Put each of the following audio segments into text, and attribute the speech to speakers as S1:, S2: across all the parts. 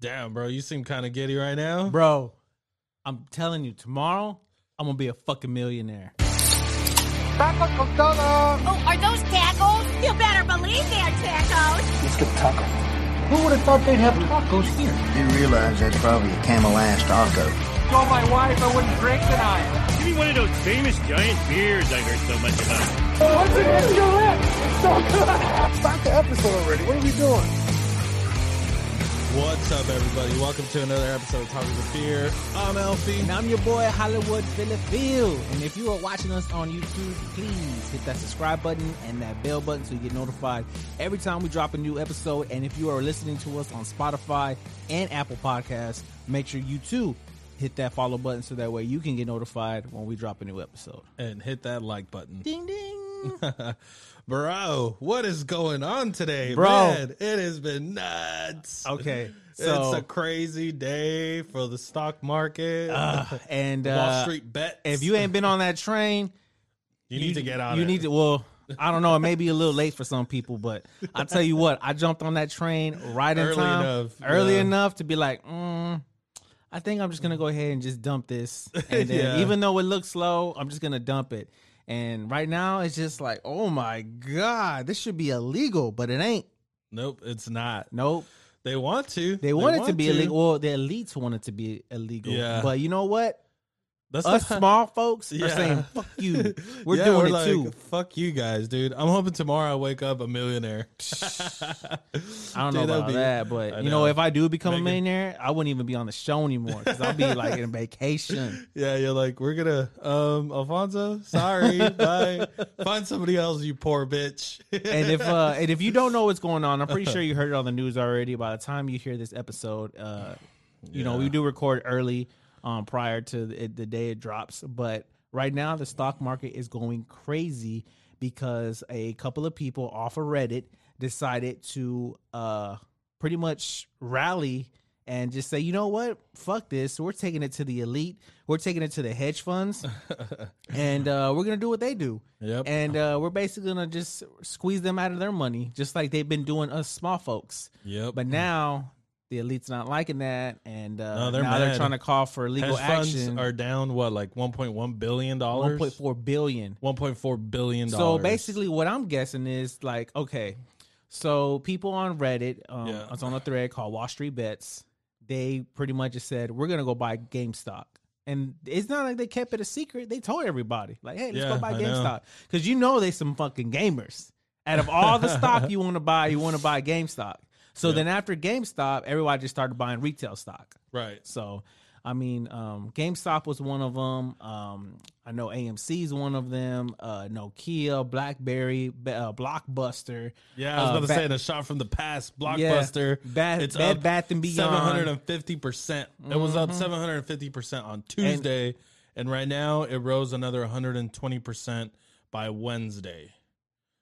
S1: Damn, bro, you seem kind of giddy right now.
S2: Bro, I'm telling you, tomorrow I'm gonna be a fucking millionaire. Taco, coconut!
S3: Oh, are those tacos? You better believe they're tacos.
S4: Let's get a taco. Who would have thought they'd have tacos here?
S5: You realize that's probably a Camel Ass taco.
S4: Told my wife I wouldn't drink tonight.
S6: Give me one of those famous giant beers I heard so much about.
S4: What's it in your lip? So good. Start the episode already. What are we doing?
S1: What's up, everybody? Welcome to another episode of Talking with Fear. I'm Elfie.
S2: And I'm your boy Hollywood Philip Bill. And if you are watching us on YouTube, please hit that subscribe button and that bell button so you get notified every time we drop a new episode. And if you are listening to us on Spotify and Apple Podcasts, make sure you too hit that follow button so that way you can get notified when we drop a new episode.
S1: And hit that like button.
S2: Ding ding.
S1: Bro, what is going on today?
S2: Bro.
S1: Man, it has been nuts.
S2: Okay, so
S1: it's a crazy day for the stock market.
S2: uh, and uh,
S1: Wall Street bets.
S2: if you ain't been on that train,
S1: you need to get on
S2: You
S1: it.
S2: need to. Well, I don't know. It may be a little late for some people, but I tell you what, I jumped on that train right in
S1: Early
S2: time,
S1: enough,
S2: early
S1: yeah.
S2: enough to be like, mm, I think I'm just gonna go ahead and just dump this. And then,
S1: Yeah.
S2: even though it looks slow, I'm just gonna dump it. And right now, it's just like, oh my god, this should be illegal, but it ain't.
S1: Nope, it's not.
S2: Nope.
S1: They want to.
S2: They, want it to be illegal. Well, the elites want it to be illegal.
S1: Yeah.
S2: But you know what?
S1: That's
S2: Us
S1: not-
S2: small folks
S1: Yeah.
S2: are saying, "Fuck you." We're
S1: Yeah,
S2: doing it
S1: like,
S2: too.
S1: Fuck you guys, dude. I'm hoping tomorrow I wake up a millionaire.
S2: I don't know
S1: Dude, that'd
S2: about
S1: be-
S2: that, but
S1: I
S2: you know,
S1: know.
S2: if I do become a millionaire, I wouldn't even be on the show anymore because I'll be like in vacation.
S1: Yeah, you're like, we're gonna um Alfonso, sorry, bye. Find somebody else, you poor bitch.
S2: And if uh, and if you don't know what's going on, I'm pretty sure you heard it on the news already. By the time you hear this episode, uh, you know we do record early, um, prior to the, the day it drops. But right now, the stock market is going crazy because a couple of people off of Reddit decided to uh pretty much rally and just say, you know what, fuck this. We're taking it to the elite. We're taking it to the hedge funds, and uh, we're gonna do what they do.
S1: Yep.
S2: And uh, we're basically gonna just squeeze them out of their money, just like they've been doing us small folks.
S1: yep.
S2: But now the elite's not liking that, and uh,
S1: No, they're
S2: now they're trying to call for legal
S1: hedge funds
S2: action.
S1: are down what, like 1.1 billion dollars?
S2: 1.4 billion,
S1: 1.4 billion.
S2: So basically, what I'm guessing is like, okay, so people on Reddit, um,
S1: Yeah.
S2: it's on a thread called Wall Street Bets. They pretty much just said we're gonna go buy GameStop, and it's not like they kept it a secret. They told everybody, like, hey, let's
S1: Yeah,
S2: go buy. GameStop, because you know they some fucking gamers. Out of all the stock you want to buy, you want to buy GameStop. So
S1: Yeah.
S2: then after GameStop, everybody just started buying retail stock.
S1: right.
S2: So, I mean, um, GameStop was one of them. Um, I know AMC is one of them. Uh, Nokia, BlackBerry, uh, Blockbuster.
S1: Yeah, I was
S2: uh,
S1: about to
S2: Ba-
S1: say in a shot from the past,
S2: Yeah,
S1: Blockbuster.
S2: Bad-
S1: it's
S2: Bed
S1: up
S2: Bath and Beyond. Mm-hmm.
S1: 750%. It was up 750% on Tuesday, and, right now it rose another 120% by Wednesday.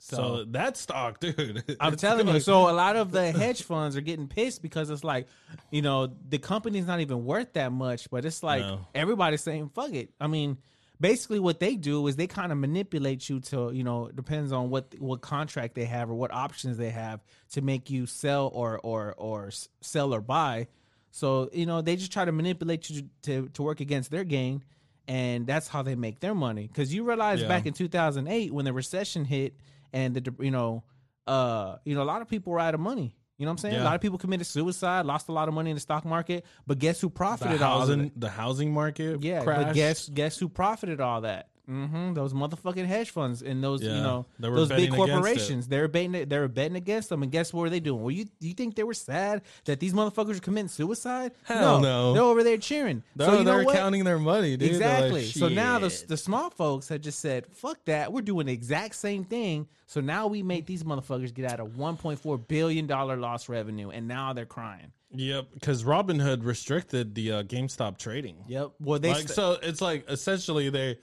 S1: So,
S2: So,
S1: that stock, dude.
S2: I'm telling you. So a lot of the hedge funds are getting pissed because it's like, you know, the company's not even worth that much, but it's like
S1: No.
S2: everybody's saying, fuck it. I mean, basically what they do is they kind of manipulate you to, you know, depends on what what contract they have or what options they have to make you sell or or or sell or buy. So, you know, they just try to manipulate you to to work against their gain and that's how they make their money. Cuz you realize
S1: Yeah.
S2: back in 2008 when the recession hit and the you know, uh, you know, a lot of people were out of money. You know what I'm saying?
S1: Yeah.
S2: A lot of people committed suicide, lost a lot of money in the stock market, but guess who profited all of it?
S1: the housing market
S2: Yeah,
S1: crashed.
S2: but guess guess who profited all that? Hmm Those motherfucking hedge funds and those you know
S1: were
S2: those big
S1: betting against it.
S2: corporations. They were betting they were betting against them, and guess what were they doing? Well, you you think they were sad that these motherfuckers are committing suicide?
S1: Hell no. no.
S2: They're over there cheering.
S1: They're,
S2: so you know
S1: they're counting their money, dude. They're like,
S2: Exactly. so now the the small folks had just said, "Fuck that! We're doing the exact same thing." So now we made these motherfuckers get out of 1.4 billion dollar loss revenue, and now they're crying.
S1: Yep, because Robinhood restricted the uh, GameStop trading.
S2: Yep. Well, they
S1: like
S2: st-
S1: so, it's like essentially they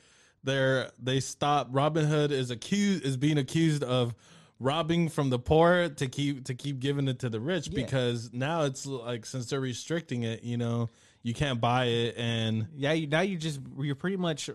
S1: they're they stop. Robinhood is accused is being accused of robbing from the poor to keep to keep giving it to the rich
S2: Yeah.
S1: because now it's like since they're restricting it, you know, you can't buy it and
S2: Yeah, you, now you just you're pretty much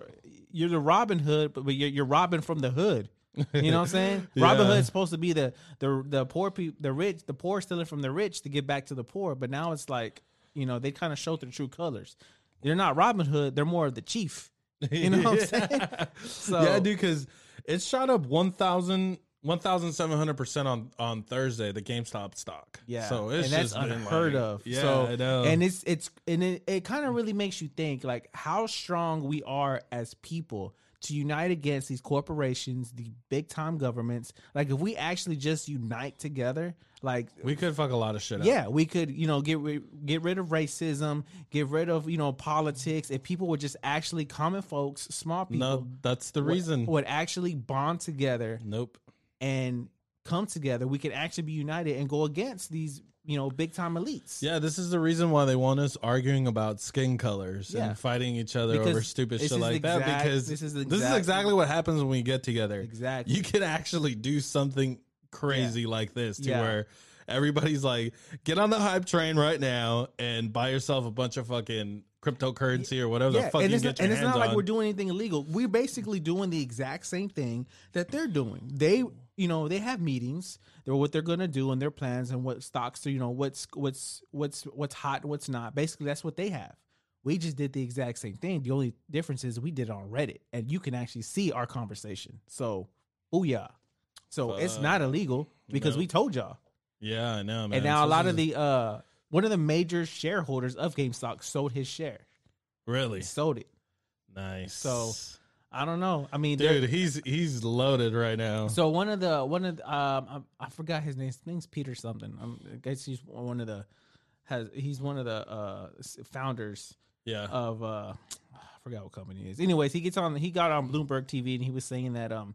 S2: you're the Robin Hood, but but you're, you're robbing from the hood. You know what I'm saying? Robin
S1: Yeah.
S2: Hood's supposed to be the the the poor people, the rich, the poor stealing from the rich to give back to the poor. But now it's like you know, they kind of showed their true colors. They're not Robin Hood. They're more of the chief. You know what I'm saying? So
S1: yeah, dude, because it shot up 1,000 1,700% on, on Thursday, the GameStop stock.
S2: Yeah,
S1: So it's
S2: and that's
S1: just
S2: unheard
S1: like-
S2: of.
S1: Yeah,
S2: so,
S1: I know.
S2: and it's it's and it, it kind of really makes you think like how strong we are as people to unite against these corporations, the big time governments. Like if we actually just unite together, like
S1: we could fuck a lot of shit up.
S2: yeah, we could, you know, get rid, get rid of racism, get rid of, you know, politics. If people were just actually common folks, small people,
S1: No, that's the
S2: would-
S1: reason.
S2: would actually bond together
S1: Nope.
S2: and come together, we could actually be united and go against these, you know, big time elites.
S1: Yeah, this is the reason why they want us arguing about skin colors
S2: Yeah.
S1: and fighting each other
S2: Because
S1: over stupid shit like that. Because
S2: this is
S1: this is exactly what happens when we get together.
S2: Exactly.
S1: You can actually do something crazy like this to
S2: Yeah.
S1: where everybody's like, get on the hype train right now and buy yourself a bunch of fucking cryptocurrency or whatever the fuck
S2: and
S1: you
S2: it's,
S1: get your
S2: and it's not like
S1: on.
S2: we're doing anything illegal. We're basically doing the exact same thing that they're doing. They, you know, they have meetings. They're what they're gonna do and their plans and what stocks are, you know, what's what's what's what's hot and what's not. Basically, that's what they have. We just did the exact same thing. The only difference is we did it on Reddit, and you can actually see our conversation. So, oh yeah. So it's not illegal because
S1: No.
S2: we told y'all.
S1: yeah, I know, man.
S2: and now
S1: So
S2: a lot of the uh one of the major shareholders of GameStop sold his share.
S1: really
S2: He sold it.
S1: nice.
S2: So, I don't know. I mean,
S1: dude, he's he's loaded right now.
S2: So one of the one of the, um I, I forgot his name. His name's Peter something. Um, I guess he's one of the has he's one of the uh founders
S1: yeah,
S2: of uh I forgot what company it is. Anyways, he gets on he got on Bloomberg TV and he was saying that um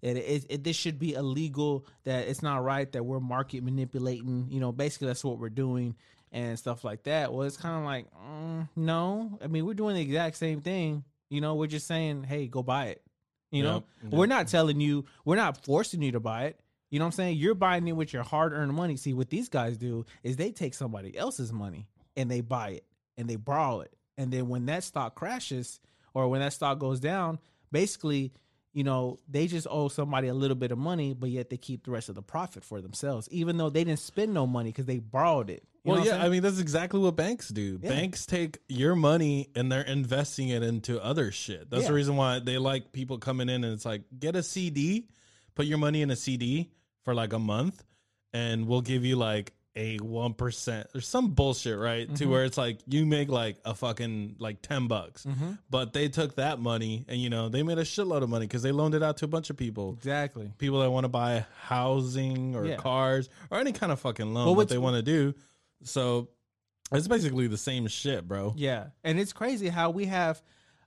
S2: it, it, it this should be illegal that it's not right that we're market manipulating. You know, basically that's what we're doing and stuff like that. Well, it's kind of like mm, no. I mean, we're doing the exact same thing. You know, we're just saying, hey, go buy it. You know, we're not telling you, we're not forcing you to buy it. You know what I'm saying? You're buying it with your hard earned money. See, what these guys do is they take somebody else's money and they buy it and they borrow it. And then when that stock crashes or when that stock goes down, basically, you know, they just owe somebody a little bit of money, but yet they keep the rest of the profit for themselves, even though they didn't spend no money because they borrowed it. You
S1: well, yeah. I mean that's exactly what banks do.
S2: Yeah.
S1: Banks take your money and they're investing it into other shit. That's
S2: Yeah.
S1: the reason why they like people coming in and it's like get a CD, put your money in a CD for like a month, and we'll give you like a one percent or some bullshit, right?
S2: Mm-hmm.
S1: To where it's like you make like a fucking like ten bucks,
S2: Mm-hmm.
S1: but they took that money and you know they made a shitload of money because they loaned it out to a bunch of people.
S2: exactly.
S1: People that want to buy housing or
S2: Yeah.
S1: cars or any kind of fucking loan
S2: Well,
S1: that they want to do. So it's basically the same shit, bro.
S2: Yeah, and it's crazy how we have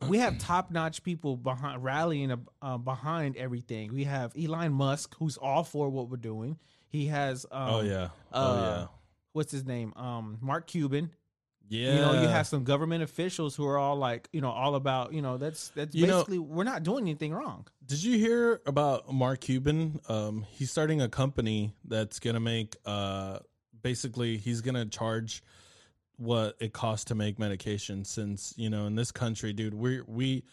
S2: we have top notch people behind rallying uh, behind everything. We have Elon Musk, who's all for what we're doing. He has um,
S1: Oh yeah. Oh
S2: uh, what's his name? Um, Mark Cuban.
S1: yeah. Yeah.
S2: You know, you have some government officials who are all like, you know, all about, you know, that's that's
S1: You know-
S2: basically we're not doing anything wrong.
S1: Did you hear about Mark Cuban? Um, he's starting a company that's gonna make uh basically he's gonna charge what it costs to make medication since you know in this country dude we we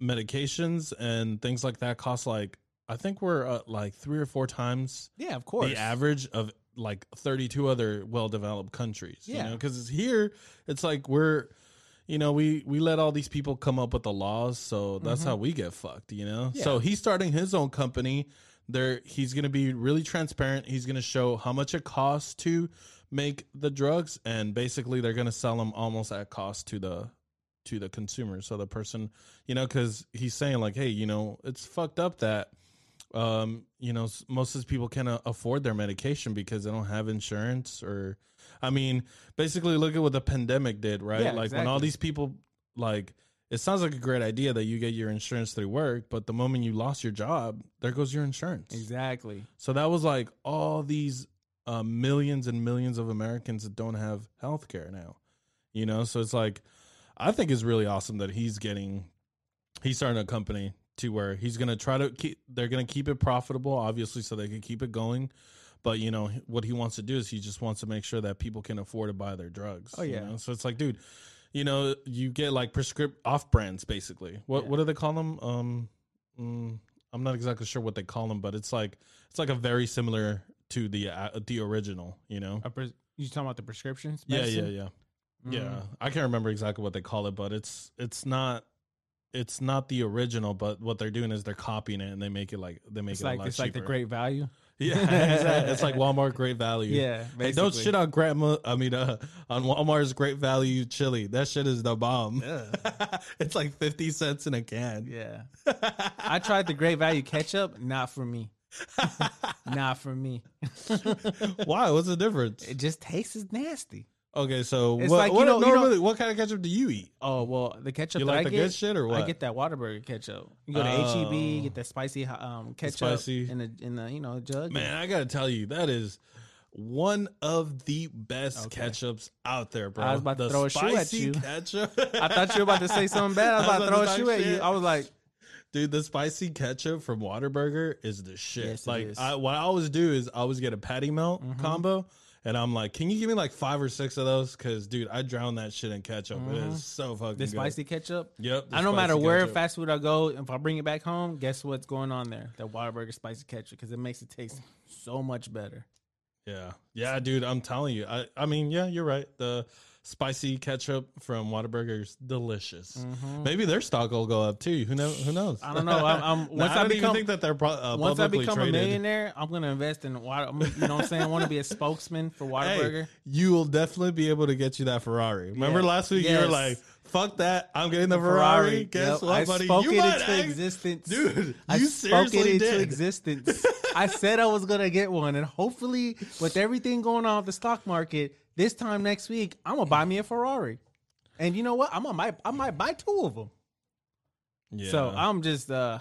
S1: medications and things like that cost like i think we're uh, like three or four times
S2: Yeah, of course.
S1: the average of like 32 other well-developed countries
S2: Yeah.
S1: you know because it's here it's like we're you know we we let all these people come up with the laws so that's how we get fucked you know so
S2: Mm-hmm.
S1: He's starting his own company there he's going to be really transparent he's going to show how much it costs to make the drugs and basically they're going to sell them almost at cost to the to the consumer so the person you know because he's saying like hey you know it's fucked up that um you know most of these people can't uh, afford their medication because they don't have insurance or i mean basically look at what the pandemic did right
S2: Yeah,
S1: like when all these people like it sounds like a great idea that you get your insurance through work but the moment you lost your job there goes your insurance
S2: Exactly.
S1: so that was like all these uh, millions and millions of Americans that don't have health care now. You know, so it's like I think it's really awesome that he's getting he's starting a company to where he's gonna try to keep they're gonna keep it profitable, obviously, so they can keep it going. But you know what he wants to do is he just wants to make sure that people can afford to buy their drugs.
S2: Oh,
S1: you
S2: yeah.
S1: know? so it's like, dude, you know, you get like prescript off brands basically. What
S2: Yeah.
S1: what do they call them? Um, mm, I'm not exactly sure what they call them, but it's like it's like a very similar to the uh, the original. You know?
S2: A pres- you talking about the prescriptions?
S1: Yeah, yeah,
S2: medicine?
S1: yeah. Yeah, I can't remember exactly what they call it, but it's it's not it's not the original. But what they're doing is they're copying it and they make it like they make
S2: It's
S1: it a
S2: like
S1: lot
S2: it's like the great value.
S1: Yeah, exactly. it's like Walmart Great Value.
S2: Yeah,
S1: Hey, don't shit on grandma. I mean, uh, on Walmart's Great Value chili. That shit is the bomb. it's like fifty cents in a can.
S2: Yeah. I tried the great value ketchup, not for me. not for me.
S1: Why? What's the difference?
S2: It just tastes nasty.
S1: Okay, so
S2: It's
S1: what,
S2: like, you
S1: what
S2: know- you know-
S1: normally what kind of ketchup do you eat?
S2: Oh well, the ketchup
S1: You
S2: that
S1: like
S2: I
S1: the
S2: get,
S1: good shit or what?
S2: I get that Whataburger ketchup. You go to
S1: Oh.
S2: HEB, get that spicy um, ketchup
S1: spicy.
S2: in the in the you know jug.
S1: Man, I gotta tell you, that is one of the best
S2: Okay.
S1: ketchups out there, bro.
S2: I was about to
S1: the
S2: throw a shoe at
S1: spicy
S2: you.
S1: Ketchup.
S2: I thought you were about to say something bad. I was about to throw a shoe at you. I was like,
S1: Dude, the spicy ketchup from Whataburger is the shit.
S2: Yes, it
S1: like,
S2: is.
S1: I, what I always do is I always get a patty melt
S2: Mm-hmm.
S1: combo, and I'm like, can you give me like five or six of those? Because, dude, I drown that shit in ketchup. It is so fucking
S2: Mm-hmm. the
S1: good.
S2: spicy ketchup.
S1: Yep.
S2: I no matter where
S1: ketchup.
S2: fast food I go, if I bring it back home, guess what's going on there? That Whataburger spicy ketchup because it makes it taste so much better.
S1: Yeah, yeah, dude. I'm telling you. I, I mean, yeah, you're right. The spicy ketchup from Whataburger is delicious. Maybe their stock will go up too. Who knows? Who knows?
S2: Mm-hmm. I don't know. I'm, I'm, once
S1: I
S2: I, become
S1: even think that they're uh,
S2: once I become
S1: traded.
S2: a millionaire, I'm gonna invest in You know what I'm saying? I want to be a spokesman for Whataburger.
S1: Hey, you will definitely be able to get you that Ferrari. Remember
S2: Yeah.
S1: last week you were like, "Fuck that! I'm getting the Ferrari." Guess
S2: Yep,
S1: what,
S2: I
S1: buddy?
S2: spoke
S1: you
S2: it
S1: might
S2: into
S1: act-
S2: existence,
S1: dude.
S2: I
S1: you
S2: spoke it
S1: seriously
S2: into
S1: did.
S2: existence. I said I was gonna get one, and hopefully, with everything going on with the stock market, this time next week, I'm gonna buy me a Ferrari. And you know what? I'm gonna might I might buy two of them.
S1: Yeah.
S2: So I'm just uh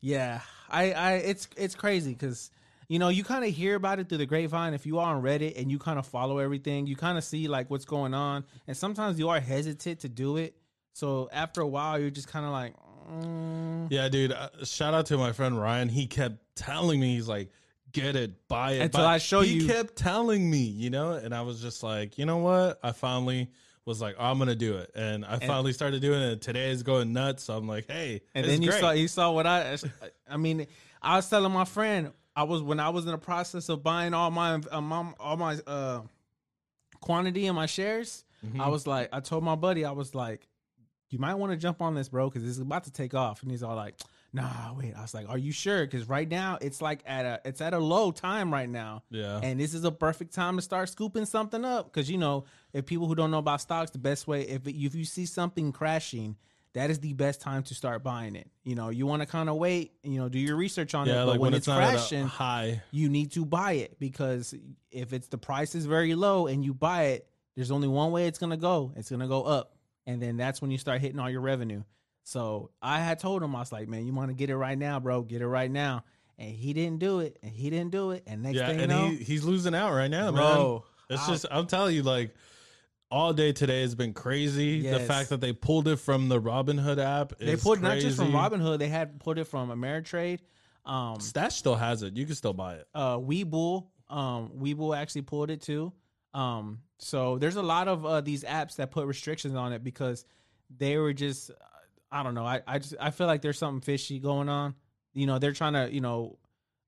S2: yeah, I I it's it's crazy cuz you know, you kind of hear about it through the grapevine if you are on Reddit and you kind of follow everything, you kind of see like what's going on and sometimes you are hesitant to do it. So after a while you're just kind of like mm.
S1: Yeah, dude. Uh, shout out to my friend Ryan. He kept telling me, he's like, "Get it, buy it."
S2: Until
S1: buy-"
S2: I show
S1: he
S2: you- He
S1: kept telling me, you know, and I was just like, you know what? I finally was like, oh, I'm gonna do it, and I finally started doing it. Today is going nuts. So I'm like, hey,
S2: And then you
S1: great.
S2: saw you saw what I I mean I was telling my friend I was when I was in the process of buying all my um, all my uh quantity in my shares.
S1: Mm-hmm.
S2: I was like I told my buddy I was like you might want to jump on this bro cuz it's about to take off and he's all like nah wait I was like are you sure cuz right now it's like at a it's at a low time right now.
S1: Yeah.
S2: And this is a perfect time to start scooping something up because you know if people who don't know about stocks, the best way if if you see something crashing, that is the best time to start buying it. You know, you want to kind of wait, you know, do your research on it.
S1: yeah,
S2: But
S1: like
S2: when,
S1: when
S2: it's,
S1: it's not at a
S2: crashing,
S1: high.
S2: you need to buy it because if it's the price is very low and you buy it, there's only one way it's gonna go. It's gonna go up, and then that's when you start hitting all your revenue. So I had told him I was like, man, you want to get it right now, bro? Get it right now. And he didn't do it, and he didn't do it, and next
S1: Yeah,
S2: thing you
S1: and
S2: know,
S1: he, he's losing out right now, man.
S2: Bro,
S1: It's
S2: I'll-
S1: just I'm telling you, like all day today has been crazy. The fact that they pulled it from the Robinhood app,
S2: They pulled not just from. Robinhood, they had pulled it from Ameritrade. Um,
S1: Stash still has it. You can still buy it.
S2: uh, Webull, um, Webull actually pulled it too. Um, so there's a lot of uh, these apps that put restrictions on it because they were just, I don't know. I, I just I feel like there's something fishy going on. You know, they're trying to, you know,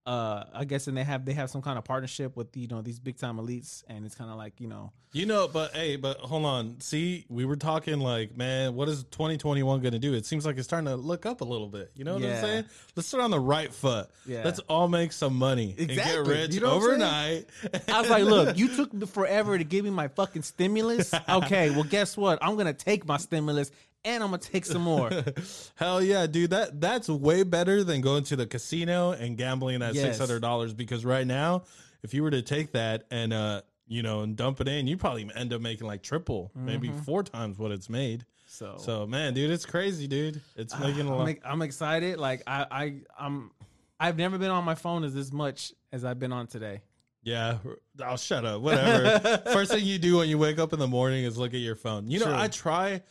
S2: uh, I guess, and they have they have some kind of partnership with you know these big time elites, and it's kind of like you know,
S1: You know, but hey, but hold on. See, we were talking like, man, what is 2021 going to do? It seems like it's starting to look up a little bit. You know what
S2: Yeah.
S1: I'm saying? Let's start on the right foot.
S2: Yeah.
S1: Let's all make some money and
S2: Exactly.
S1: get rich
S2: You know
S1: overnight.
S2: I was like, look, you took forever to give me my fucking stimulus. Okay, well, guess what? I'm gonna take my stimulus and I'm gonna take some more.
S1: Hell yeah, dude. That that's way better than going to the casino and gambling that
S2: Yes.
S1: six hundred dollars. Because right now, if you were to take that and uh, you know, and dump it in, you probably end up making like triple, maybe four times what it's made.
S2: So,
S1: So man, dude, it's crazy, dude. It's making a
S2: I'm,
S1: lot.
S2: ex- I'm excited. Like I, I, I'm, I've never been on my phone as this much as I've been on today.
S1: Yeah, I'll shut up. Whatever. First thing you do when you wake up in the morning is look at your phone. You know,
S2: True.
S1: I try,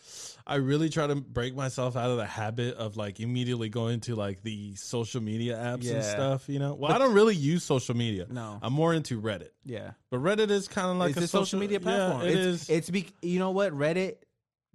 S1: I really try to break myself out of the habit of like immediately going to like the social media apps
S2: Yeah.
S1: and stuff. You know, well, I don't really use social media.
S2: No.
S1: I'm more into Reddit.
S2: Yeah,
S1: But Reddit is kind of like
S2: it's
S1: a
S2: a social media platform.
S1: Yeah, it
S2: it's,
S1: is.
S2: It's be, you know what Reddit.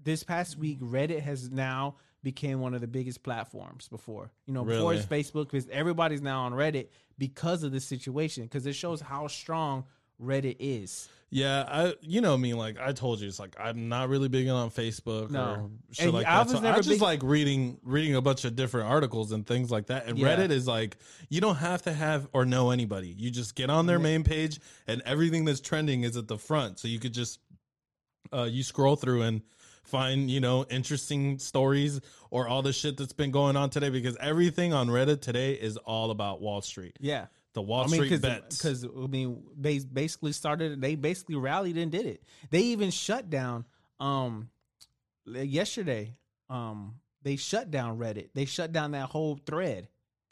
S2: This past week, Reddit has now became one of the biggest platforms. Before you know, before it's Facebook, because everybody's now on Reddit because of this situation. Because it shows how strong Reddit is.
S1: Yeah, I you know me like I told you it's like I'm not really big on Facebook
S2: No.
S1: or shit
S2: And
S1: like
S2: I
S1: that.
S2: was
S1: So
S2: never
S1: I just
S2: big-
S1: like reading reading a bunch of different articles and things like that. And
S2: Yeah.
S1: Reddit is like you don't have to have or know anybody. You just get on their main page and everything that's trending is at the front. So you could just uh you scroll through and find, you know, interesting stories or all the shit that's been going on today because everything on Reddit today is all about Wall Street.
S2: Yeah.
S1: The Wall
S2: I mean,
S1: Street bets.
S2: because I mean, they basically started. They basically rallied and did it. They even shut down. Um, yesterday, um, they shut down Reddit. They shut down that whole thread.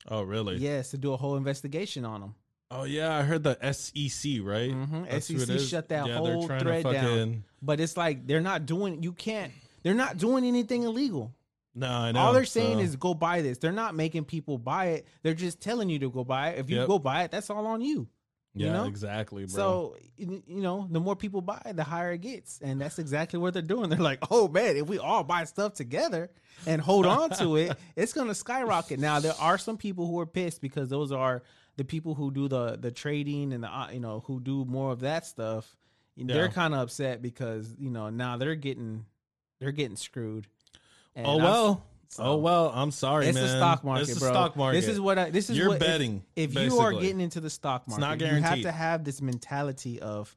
S1: oh really?
S2: Yes, to do a whole investigation on them.
S1: Oh yeah, I heard the SEC, right?
S2: Mhm.
S1: It
S2: SEC shut that
S1: Yeah,
S2: whole thread down.
S1: fucking-
S2: But it's like they're not doing. You can't. They're not doing anything illegal.
S1: No, I know.
S2: All they're saying
S1: so-
S2: is go buy this. They're not making people buy it. They're just telling you to go buy it. If you
S1: Yep.
S2: go buy it, that's all on you.
S1: yeah,
S2: you know?
S1: exactly, bro.
S2: So you know, the more people buy, the higher it gets, and that's exactly what they're doing. They're like, "Oh man, if we all buy stuff together and hold on to it, it's going to skyrocket." Now there are some people who are pissed because those are the people who do the the trading and the uh, you know who do more of that stuff. They're kind of upset because you know now they're getting they're getting screwed. And
S1: oh well,
S2: so-
S1: oh well. I'm sorry,
S2: it's
S1: man.
S2: the stock market,
S1: It's
S2: bro.
S1: stock market.
S2: This is what I. This is
S1: You're
S2: what, if-
S1: betting,
S2: If, you are getting into the stock
S1: It's
S2: market, you have to have this mentality of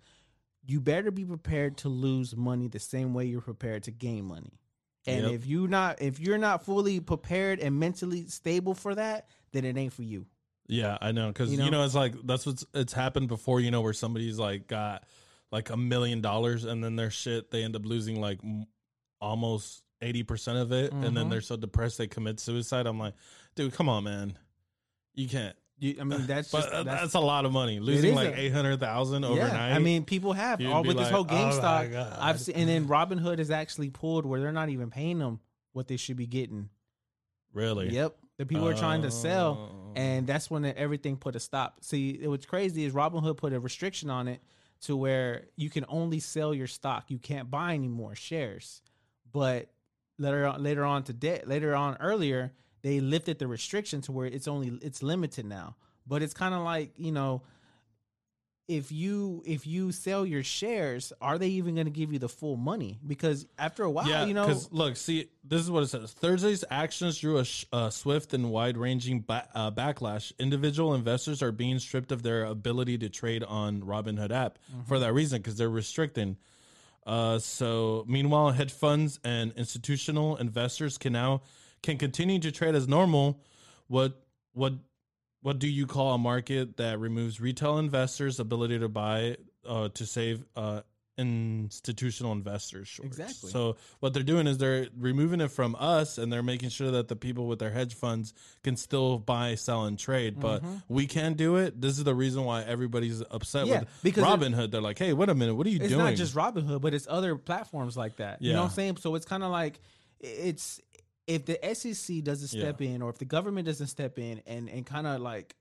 S2: you better be prepared to lose money the same way you're prepared to gain money. And
S1: Yep.
S2: if you not if you're not fully prepared and mentally stable for that, then it ain't for you.
S1: Yeah, I know because
S2: You
S1: you,
S2: know?
S1: know it's like that's what's it's happened before. You know where somebody's like got like a million dollars and then their shit they end up losing like almost eighty percent of it, and
S2: Mhm.
S1: then they're so depressed they commit suicide. I'm like, dude, come on, man, you can't.
S2: You, I mean, that's just
S1: uh,
S2: that's,
S1: that's, a lot of money. Losing like eight hundred thousand overnight.
S2: Yeah, I mean, people have all with this whole
S1: "Oh
S2: GameStop.
S1: God."
S2: I've seen, and then Robinhood has actually pulled where they're not even paying them what they should be getting.
S1: really?
S2: Yep, the people are trying to sell,
S1: Oh.
S2: and that's when everything put a stop. See, what's crazy is Robinhood put a restriction on it to where you can only sell your stock. You can't buy any more shares. But later on, later on today, later on earlier, they lifted the restriction to where it's only it's limited now. But it's kind of like you know, if you if you sell your shares, are they even going to give you the full money? Because after a while,
S1: Yeah,
S2: you know,
S1: because look, see, this is what it says. Thursday's actions drew a, sh- a swift and wide-ranging ba- uh, backlash. Individual investors are being stripped of their ability to trade on Robinhood app
S2: Mm-hmm.
S1: for that reason because they're restricting. Uh, so, meanwhile, hedge funds and institutional investors can now can continue to trade as normal. What what what do you call a market that removes retail investors' ability to buy uh, to save uh, institutional investors? shorts?
S2: Exactly.
S1: So what they're doing is they're removing it from us, and they're making sure that the people with their hedge funds can still buy, sell, and trade. But we can't do it. This is the reason why everybody's upset
S2: Mm-hmm. Yeah,
S1: with
S2: because
S1: Robinhood. they're like, "Hey, wait a minute, what are you
S2: it's
S1: doing?"
S2: It's not just Robinhood, but it's other platforms like that. You know what I'm saying? So it's kind of like it's if the SEC doesn't step in, or if the government doesn't step in and and kind of like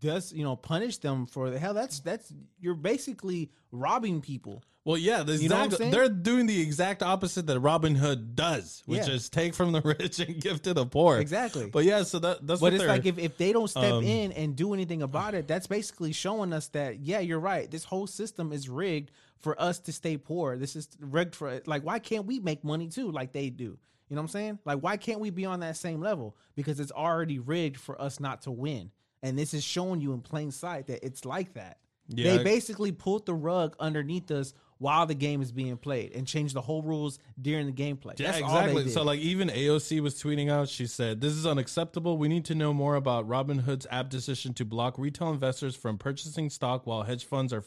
S2: does you know punish them for the hell that's that's you're basically robbing people.
S1: Well, yeah, the exact- they're doing the exact opposite that Robin Hood does, which
S2: Yeah.
S1: is take from the rich and give to the poor.
S2: Exactly.
S1: But yeah, so that that's
S2: But
S1: what
S2: it's like if, if they don't step
S1: um,
S2: in and do anything about it, that's basically showing us that yeah, you're right. This whole system is rigged for us to stay poor. This is rigged for like why can't we make money too like they do? You know what I'm saying? Like why can't we be on that same level? Because it's already rigged for us not to win. And this is showing you in plain sight that it's like that.
S1: Yeah.
S2: They basically pulled the rug underneath us while the game is being played and changed the whole rules during the gameplay.
S1: yeah,
S2: That's
S1: exactly. So like even AOC was tweeting out. She said, "This is unacceptable. We need to know more about Robin Hood's app decision to block retail investors from purchasing stock while hedge funds are."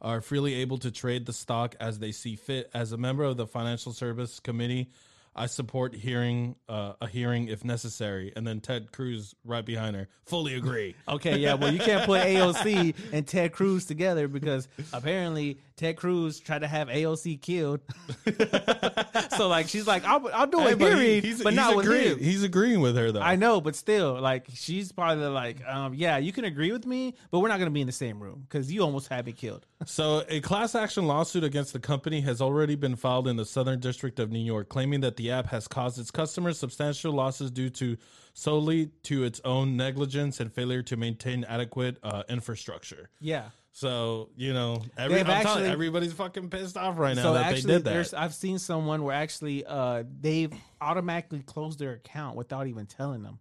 S1: Are freely able to trade the stock as they see fit. As a member of the Financial Service Committee, I support hearing uh, a hearing if necessary. And then Ted Cruz right behind her, fully agree.
S2: Okay, yeah. Well, you can't put AOC and Ted Cruz together because apparently Ted Cruz tried to have AOC killed. so like she's like, I'll, I'll do
S1: Hey,
S2: a
S1: but he- he's,
S2: but
S1: he's
S2: not with
S1: agreeing.
S2: him.
S1: He's agreeing with her though.
S2: I know, but still, like she's probably like, um, yeah, you can agree with me, but we're not gonna be in the same room because you almost had me killed.
S1: So, a class action lawsuit against the company has already been filed in the Southern District of New York, claiming that the app has caused its customers substantial losses due to solely to its own negligence and failure to maintain adequate uh, infrastructure.
S2: Yeah,
S1: So you know, every, I'm telling you,
S2: actually-
S1: every's fucking pissed off right now
S2: so
S1: that
S2: actually,
S1: they did that.
S2: I've seen someone where actually uh they've automatically closed their account without even telling them.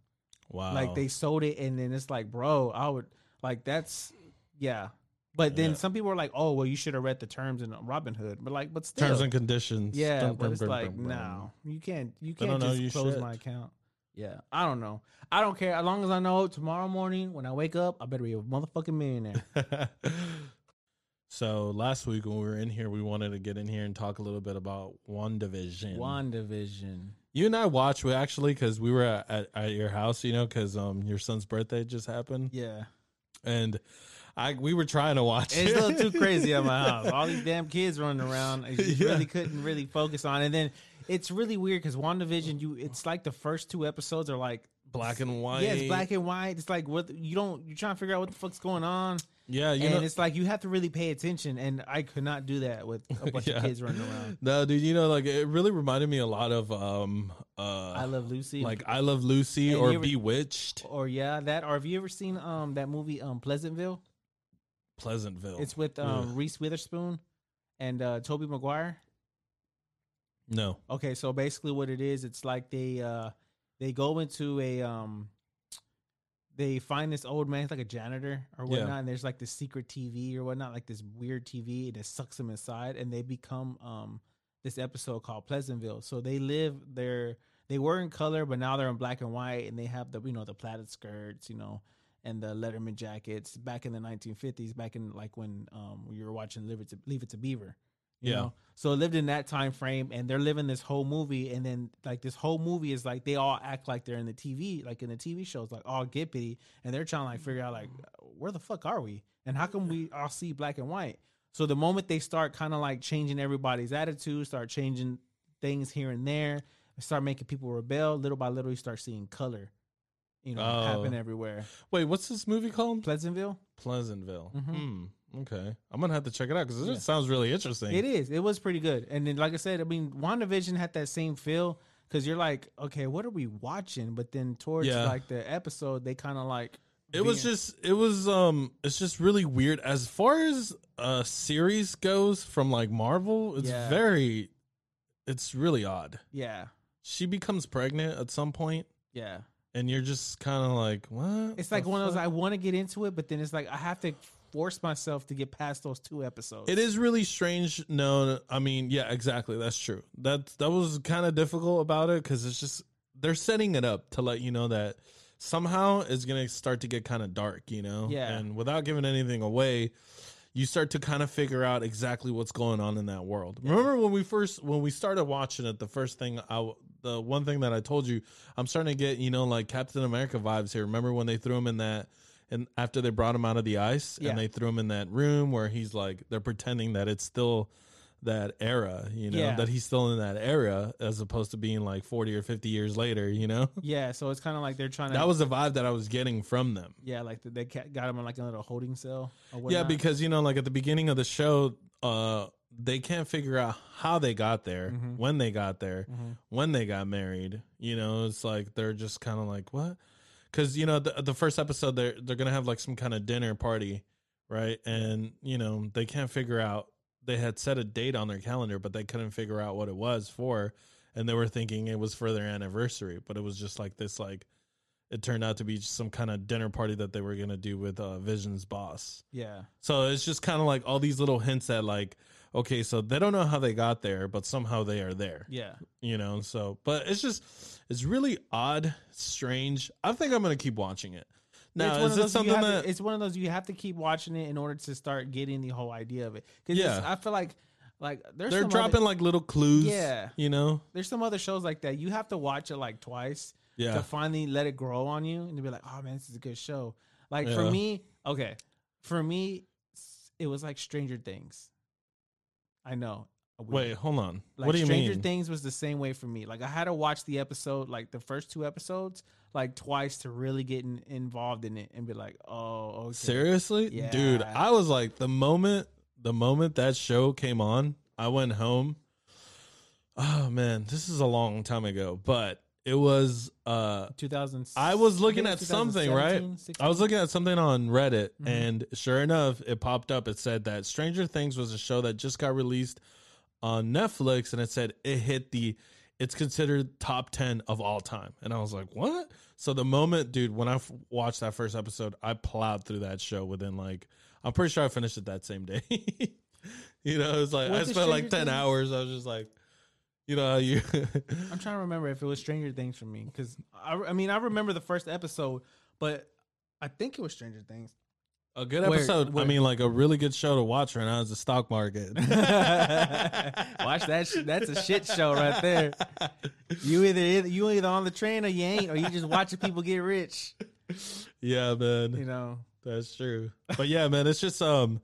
S1: Wow,
S2: Like they sold it, and then it's like, bro, I would like that's yeah. But then
S1: Yeah.
S2: some people are like, oh, well, you should have read the terms in Robinhood. But like, but still,
S1: terms and conditions.
S2: yeah.
S1: Dun,
S2: but
S1: dun,
S2: it's
S1: dun,
S2: like, no, you can't, you can't just close
S1: should.
S2: my account. Yeah, I don't know. I don't care as long as I know tomorrow morning when I wake up, I better be a motherfucking millionaire.
S1: so last week when we were in here, we wanted to get in here and talk a little bit about One Division.
S2: WandaVision.
S1: You and I watched we actually because we were at, at, at your house, you know, because um your son's birthday just happened,
S2: Yeah,
S1: and I we were trying to watch.
S2: it's
S1: it.
S2: a little too crazy at my house. All these damn kids running around. You
S1: Yeah.
S2: really couldn't really focus on. And then it's really weird because WandaVision, you it's like the first two episodes are like
S1: black and white.
S2: yeah, it's black and white. It's like what you don't you're trying to figure out what the fuck's going on.
S1: Yeah, you
S2: and
S1: know.
S2: it's like you have to really pay attention, and I could not do that with a bunch
S1: Yeah.
S2: of kids running around.
S1: No, dude, you know, like it really reminded me a lot of um uh
S2: I Love Lucy,
S1: like I Love Lucy
S2: And
S1: or
S2: ever-
S1: Bewitched,
S2: or yeah, that. Or have you ever seen um that movie um Pleasantville?
S1: Pleasantville.
S2: It's with um Reese Witherspoon and uh Tobey Maguire.
S1: No.
S2: Okay, so basically what it is, it's like they uh they go into a um they find this old man, like a janitor or
S1: Yeah.
S2: whatnot, and there's like this secret TV or whatnot, like this weird TV, and it sucks them inside, and they become um this episode called Pleasantville. So they live their they were in color, but now they're in black and white, and they have the you know the plaited skirts, you know, and the Letterman jackets back in the 1950s, back in like when um you were watching Leave It to, Leave It to Beaver. You
S1: Yeah.
S2: know? So it lived in that time frame and they're living this whole movie and then like this whole movie is like they all act like they're in the TV, like in the TV shows, like all gippity, and they're trying to like figure out like where the fuck are we? And how come we all see black and white? So the moment they start kind of like changing everybody's attitude, start changing things here and there, start making people rebel, little by little you start seeing color, you know,
S1: Oh.
S2: happen everywhere.
S1: Wait, what's this movie called?
S2: Pleasantville?
S1: Pleasantville.
S2: Mhm.
S1: Hmm. Okay, I'm gonna have to check it out because
S2: Yeah.
S1: it sounds really interesting.
S2: It is. It was pretty good. And then, like I said, I mean, WandaVision had that same feel because you're like, okay, what are we watching? But then towards
S1: Yeah.
S2: like the episode, they kind of like.
S1: It was just it was um it's just really weird as far as a series goes from like Marvel it's
S2: Yeah.
S1: very it's really odd.
S2: Yeah.
S1: She becomes pregnant at some point
S2: Yeah.
S1: and you're just kind of like what?
S2: It's like one of those. I want to get into it, but then it's like, I have to force myself to get past those two episodes.
S1: It is really strange. No, I mean, yeah, exactly. That's true. That that was kind of difficult about it because it's just they're setting it up to let you know that somehow it's gonna start to get kind of dark, you know.
S2: Yeah.
S1: And without giving anything away, you start to kind of figure out exactly what's going on in that world. Remember when we first when we started watching it, the first thing I the one thing that I told you, I'm starting to get you know like Captain America vibes here. Remember when they threw him in that. And after they brought him out of the ice
S2: Yeah.
S1: and they threw him in that room where he's like, they're pretending that it's still that era, you know,
S2: Yeah.
S1: that he's still in that era as opposed to being like 40 or 50 years later, you know?
S2: Yeah. So it's kind of like they're trying to.
S1: That was the vibe that I was getting from them.
S2: Yeah. Like they got him in like a little holding cell. Or
S1: Yeah, because you know, like at the beginning of the show, uh, they can't figure out how they got there,
S2: Mhm.
S1: when they got there,
S2: Mhm.
S1: when they got married. You know, it's like they're just kind of like what? Because you know, the the first episode they're they're gonna have like some kind of dinner party, right? And you know, they can't figure out. They had set a date on their calendar, but they couldn't figure out what it was for, and they were thinking it was for their anniversary, but it was just like this like. It turned out to be just some kind of dinner party that they were gonna do with uh, Vision's boss.
S2: Yeah.
S1: So it's just kind of like all these little hints that like, okay, so they don't know how they got there, but somehow they are there.
S2: Yeah.
S1: You know, so but it's just it's really odd, strange. I think I'm gonna keep watching it. Now,
S2: it's one
S1: is
S2: of
S1: it
S2: those you
S1: something
S2: have
S1: that
S2: to, it's one of those you have to keep watching it in order to start getting the whole idea of it. Because
S1: Yeah.
S2: I feel like like there's
S1: they're dropping
S2: other,
S1: like little clues?
S2: Yeah.
S1: you know,
S2: there's some other shows like that. You have to watch it like twice
S1: yeah,
S2: to finally let it grow on you and to be like, oh man, this is a good show. Like for me, okay, for me, it was like Stranger Things. I know.
S1: Wait, hold on.
S2: Like
S1: what do you
S2: Stranger
S1: mean?
S2: Things was the same way for me. Like I had to watch the episode, like the first two episodes, like twice to really get in, involved in it and be like, oh, okay.
S1: Seriously,
S2: Yeah.
S1: dude, I was like the moment the moment that show came on, I went home. Oh man, this is a long time ago, but It was uh
S2: 2000.
S1: I was looking at something, right?
S2: 2017,
S1: I was looking at something on Reddit,
S2: Mhm.
S1: and sure enough, it popped up. It said that Stranger Things was a show that just got released on Netflix, and it said it hit the. It's considered top ten of all time, and I was like, "What?" So the moment, dude, when I f- watched that first episode, I plowed through that show within like. I'm pretty sure I finished it that same day. you know, it was like
S2: Was
S1: I spent like ten
S2: Things?
S1: hours. I was just like, you know, how you.
S2: I'm trying to remember if it was Stranger Things for me because I, I mean I remember the first episode, but I think it was Stranger Things.
S1: A good
S2: Where-
S1: episode. I mean, like a really good show to watch right now is the stock market.
S2: Watch that. sh- That's a shit show right there. You either you either on the train or you ain't, or you just watching people get rich.
S1: yeah, man,
S2: You know.
S1: that's true. But yeah, man, it's just um,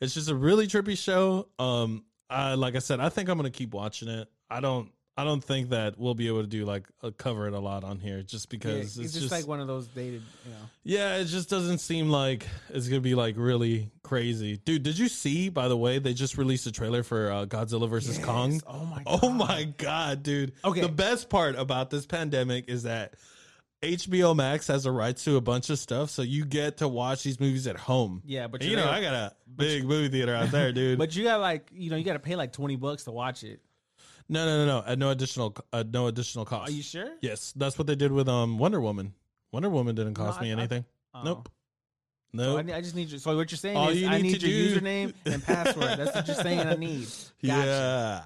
S1: it's just a really trippy show. Um, I like I said, I think I'm gonna keep watching it. I don't, I don't think that we'll be able to do like uh, cover it a lot on here, just
S2: Yeah,
S1: because
S2: it's, just, like one of those dated, you know.
S1: Yeah, it just doesn't seem like it's gonna be like really crazy, dude. Did you see? By the way, they just released a trailer for uh, Godzilla versus Kong.
S2: Oh my
S1: Oh
S2: God.
S1: my god, dude!
S2: Okay.
S1: the best part about this pandemic is that HBO Max has the rights to a bunch of stuff, so you get to watch these movies at home.
S2: Yeah, but you're
S1: know,
S2: there-
S1: I got a big movie theater out there, dude.
S2: But you got like you know you got to pay like twenty bucks to watch it.
S1: No, no, no, no, at no additional, uh, no additional cost.
S2: Are you sure?
S1: Yes, that's what they did with um Wonder Woman. Wonder Woman didn't cost
S2: I-
S1: me
S2: I-
S1: anything.
S2: Oh.
S1: nope.
S2: So
S1: Nope.
S2: I, I just need you. So what you're saying
S1: All
S2: is
S1: you
S2: I
S1: need
S2: need
S1: to
S2: your
S1: do-
S2: username and password. That's what you're saying. I need. Gotcha.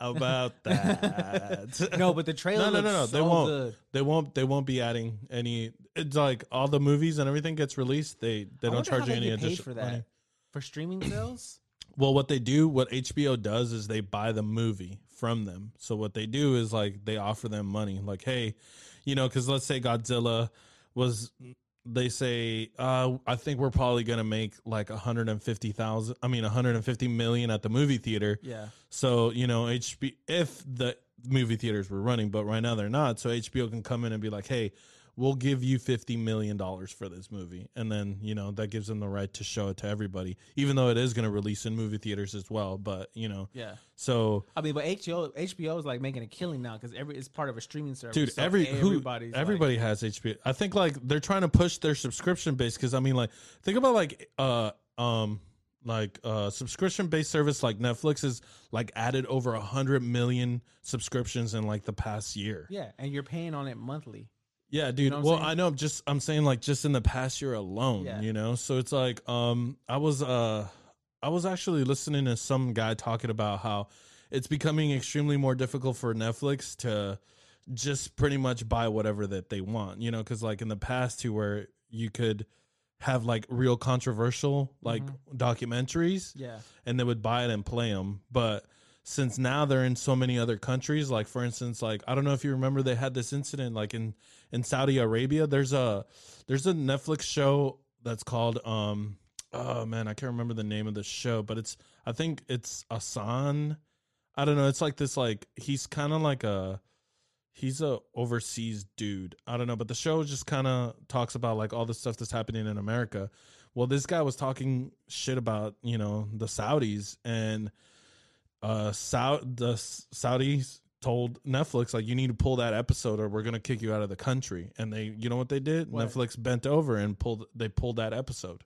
S1: Yeah, about that.
S2: No, but the trailer.
S1: no, no, no, no. They
S2: so
S1: won't.
S2: Good.
S1: They won't. They won't be adding any. It's like all the movies and everything gets released. They they
S2: I
S1: don't
S2: wonder
S1: charge
S2: how
S1: you
S2: they
S1: any
S2: get paid
S1: additional
S2: for that
S1: money.
S2: for streaming sales.
S1: Well, what they do, what HBO does, is they buy the movie from them. So what they do is like they offer them money, like, hey, you know, because let's say Godzilla was, they say, uh, I think we're probably gonna make like a hundred and fifty thousand. I mean, a hundred and fifty million at the movie theater.
S2: Yeah.
S1: So you know, HB if the movie theaters were running, but right now they're not. So HBO can come in and be like, hey. We'll give you fifty million dollars for this movie, and then you know that gives them the right to show it to everybody, even though it is going to release in movie theaters as well. But you know,
S2: Yeah.
S1: so
S2: I mean, but HBO HBO is like making a killing now because every it's part of a streaming service.
S1: dude,
S2: So
S1: every who
S2: everybody's like-
S1: everybody has HBO. I think like they're trying to push their subscription base because I mean, like think about like uh um like uh subscription based service like Netflix is like added over a hundred million subscriptions in like the past year.
S2: yeah, and you're paying on it monthly.
S1: Yeah, dude.
S2: know
S1: well,
S2: saying?
S1: I know. I'm just I'm saying like just in the past year alone,
S2: Yeah.
S1: you know. So it's like um I was uh I was actually listening to some guy talking about how it's becoming extremely more difficult for Netflix to just pretty much buy whatever that they want, you know, cuz like in the past to where you could have like real controversial like documentaries
S2: Yeah.
S1: and they would buy it and play them. But since now they're in so many other countries, like for instance, like I don't know if you remember they had this incident like in in Saudi Arabia. There's a there's a Netflix show that's called um oh man I can't remember the name of the show, but it's I think it's Asan. I don't know. It's like this like he's kind of like a he's a overseas dude. I don't know, but the show just kind of talks about like all the stuff that's happening in America. Well, this guy was talking shit about you know the Saudis and uh Sau- the Saudis told Netflix like you need to pull that episode or we're gonna kick you out of the country. And they, you know what they did?
S2: What?
S1: Netflix bent over and pulled. They pulled that episode.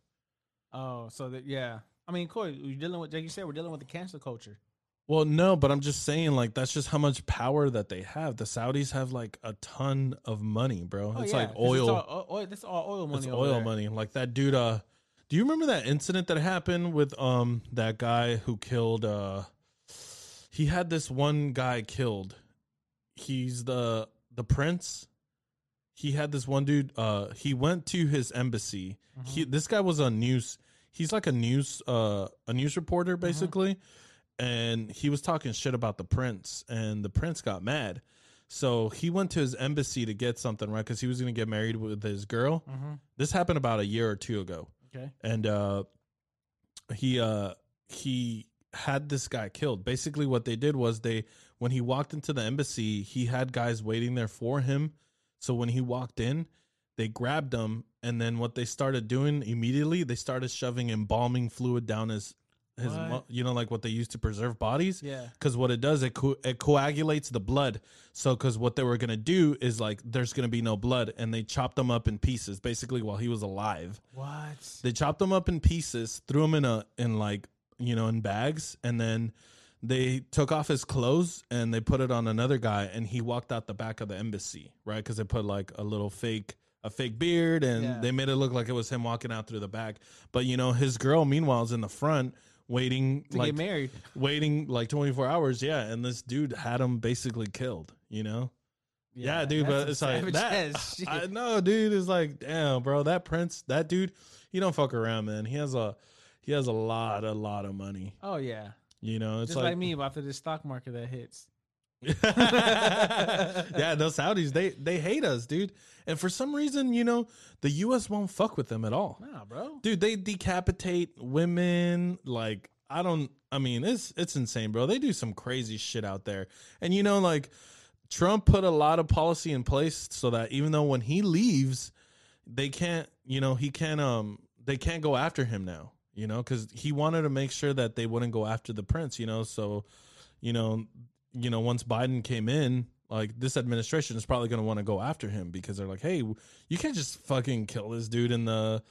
S2: Oh, so that yeah. I mean, Corey, we're dealing with like you said, we're dealing with the cancel culture.
S1: Well, no, but I'm just saying, like, that's just how much power that they have. The Saudis have like a ton of money, bro.
S2: Oh,
S1: it's
S2: yeah,
S1: like oil.
S2: It's all, oil. That's all oil money.
S1: it's oil
S2: there.
S1: money. Like that dude. Uh, do you remember that incident that happened with um that guy who killed? Uh, he had this one guy killed. He's the the prince. He had this one dude. Uh, he went to his embassy. He this guy was a news. He's like a news uh a news reporter basically, and he was talking shit about the prince, and the prince got mad. So he went to his embassy to get something, right? Because he was going to get married with his girl.
S2: Mhm.
S1: This happened about a year or two ago,
S2: Okay.
S1: and uh, he uh, he had this guy killed. Basically, what they did was they when he walked into the embassy, he had guys waiting there for him. So when he walked in, they grabbed him, and then what they started doing immediately, they started shoving embalming fluid down his his mu- you know like what they use to preserve bodies
S2: Yeah.
S1: because what it does it co- it coagulates the blood so because what they were gonna do is like there's gonna be no blood and they chopped him up in pieces basically while he was alive
S2: What?
S1: they chopped him up in pieces threw him in a in like you know in bags and then they took off his clothes and they put it on another guy and he walked out the back of the embassy right? Because they put like a little fake a fake beard and
S2: Yeah.
S1: they made it look like it was him walking out through the back. But you know his girl meanwhile is in the front waiting
S2: To
S1: like
S2: get married.
S1: waiting like 24 hours. Yeah and this dude had him basically killed you know? Yeah, dude but it's like that i know dude it's like damn bro that prince that dude he don't fuck around man. He has a he has a lot a lot of money
S2: oh yeah.
S1: you know it's
S2: Just like, me after the stock market that hits.
S1: yeah those saudis they they hate us dude and for some reason you know the us won't fuck with them at all
S2: Nah, bro.
S1: dude they decapitate women like i don't i mean it's it's insane bro they do some crazy shit out there and you know like trump put a lot of policy in place so that even though when he leaves they can't you know he can't um they can't go after him now you know because he wanted to make sure that they wouldn't go after the prince you know so you know you know once biden came in like this administration is probably going to want to go after him because they're like hey you can't just fucking kill this dude in the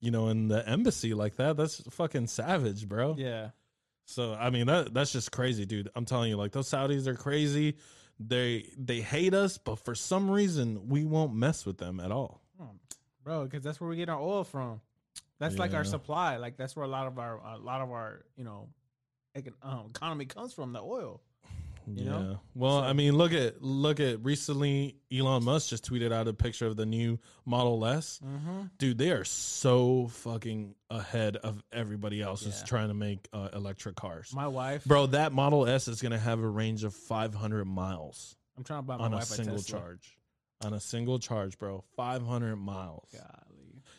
S1: you know in the embassy like that that's fucking savage bro
S2: Yeah.
S1: so I mean that that's just crazy, dude. I'm telling you, like those Saudis are crazy. They they hate us, but for some reason we won't mess with them at all. Hmm.
S2: bro because that's where we get our oil from that's like our supply like that's where a lot of our a lot of our you know um, economy comes from the oil You
S1: yeah.
S2: know?
S1: Well,
S2: So-
S1: I mean, look at look at recently Elon Musk just tweeted out a picture of the new Model S.
S2: mm-hmm.
S1: Dude, they are so fucking ahead of everybody else who's trying to make uh, electric cars.
S2: my wife
S1: Bro, that Model S is going to have a range of 500 miles
S2: i'm trying to buy my
S1: on a
S2: wife a
S1: single
S2: Tesla.
S1: charge. On a single charge, bro. 500 miles.
S2: Golly.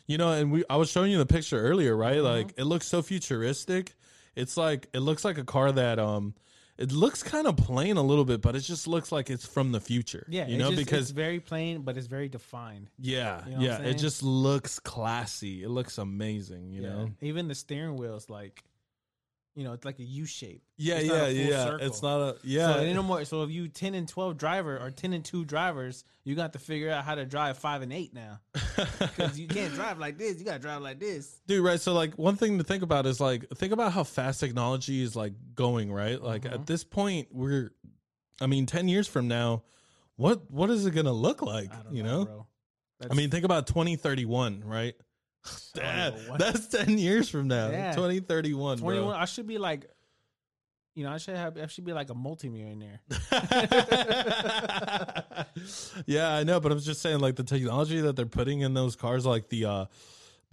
S1: You know, and we I was showing you the picture earlier, right?
S2: Mm-hmm.
S1: Like it looks so futuristic. It's like it looks like a car that um it looks kind of plain a little bit, but it just looks like it's from the future.
S2: yeah
S1: You know,
S2: just-
S1: because
S2: it's very plain but it's very defined
S1: yeah,
S2: You know
S1: yeah, it just looks classy. It looks amazing, you
S2: yeah.
S1: know.
S2: even the steering wheel's like you know it's like a u shape
S1: Yeah,
S2: It's
S1: yeah, yeah.
S2: circle.
S1: It's not a yeah.
S2: So, it ain't no more, so if you 10 and 12 driver or 10 and 2 drivers, you got to figure out how to drive 5 and 8 now. Because you can't drive like this. You got to drive like this.
S1: dude right so like one thing to think about is like think about how fast technology is like going right like
S2: Mhm.
S1: at this point we're i mean 10 years from now what what is it gonna look like
S2: I don't
S1: you
S2: know,
S1: know
S2: bro.
S1: i mean think about 2031 right
S2: I don't
S1: Dad, that's 10 years from now
S2: Yeah.
S1: 2031 bro.
S2: 21. I should be like, you know, I should have, I should be like a multimillionaire.
S1: yeah i know but i'm just saying like the technology that they're putting in those cars like the uh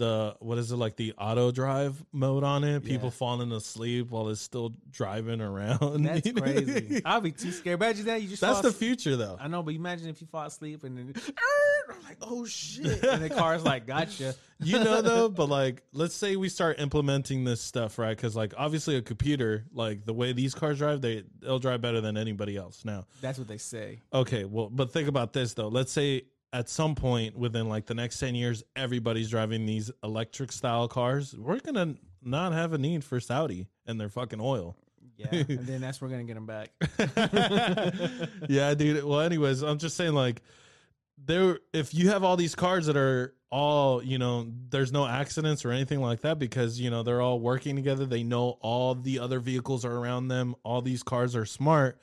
S1: the what is it like the auto drive mode on it people
S2: Yeah.
S1: falling asleep while it's still driving around
S2: That's
S1: you know?
S2: crazy. I'll be too scared. Imagine that. You just
S1: That's the
S2: asleep-
S1: future, though.
S2: I know, but imagine if you fall asleep and then, I'm like, oh shit. And the car's like, gotcha.
S1: You know, though, but like, let's say we start implementing this stuff, right? Because, like, obviously, a computer, like the way these cars drive, they they'll drive better than anybody else. Now,
S2: That's what they say.
S1: okay, well, but think about this though. Let's say at some point within like the next ten years, everybody's driving these electric style cars. We're gonna not have a need for Saudi and their fucking oil.
S2: Yeah. and then that's where we're to get them back.
S1: yeah, dude. Well, anyways, I'm just saying, like, there. If you have all these cars that are all, you know, there's no accidents or anything like that because you know they're all working together. They know all the other vehicles are around them. All these cars are smart.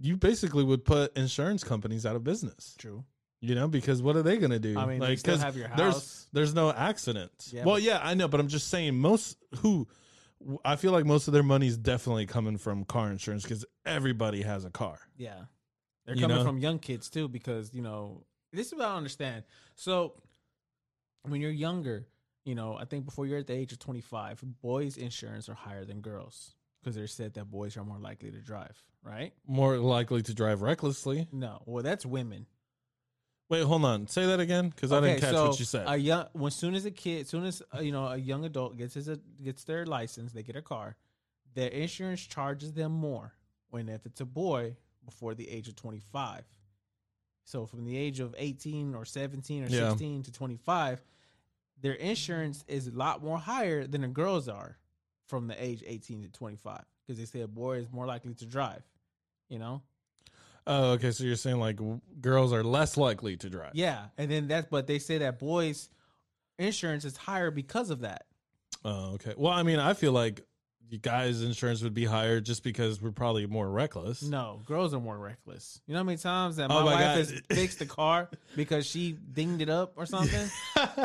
S1: You basically would put insurance companies out of business.
S2: True.
S1: You know, because what are they gonna do?
S2: I mean,
S1: like,
S2: still
S1: 'cause
S2: have your
S1: There's
S2: house.
S1: there's no accidents.
S2: Yeah,
S1: well, yeah, I know, but I'm just saying most who. I feel like most of their money is definitely coming from car insurance because everybody has a car.
S2: Yeah. They're
S1: You
S2: coming
S1: know?
S2: from young kids too, because, you know, this is what I understand. So when you're younger, you know, I think before you're at the age of 25, boys' insurance are higher than girls because they're said that boys are more likely to drive, right?
S1: More likely to drive recklessly.
S2: No, well, that's women.
S1: Wait, hold on. Say that again because I didn't catch what you said.
S2: A young, when soon as a kid, soon as uh, you know a young adult gets his gets their license, they get a car. Their insurance charges them more when if it's a boy before the age of twenty five. So from the age of eighteen or seventeen or
S1: Yeah.
S2: sixteen to twenty five, their insurance is a lot more higher than the girls are from the age 18 to 25 because they say a boy is more likely to drive. You know,
S1: Oh, okay. So you're saying like w- girls are less likely to drive?
S2: yeah, and then that's but they say that boys insurance is higher because of that.
S1: Oh, okay. Well, I mean, I feel like you guys' insurance would be higher just because we're probably more reckless.
S2: No, girls are more reckless. You know how many times that
S1: Oh
S2: my,
S1: my
S2: wife
S1: God.
S2: has fixed the car because she dinged it up or something?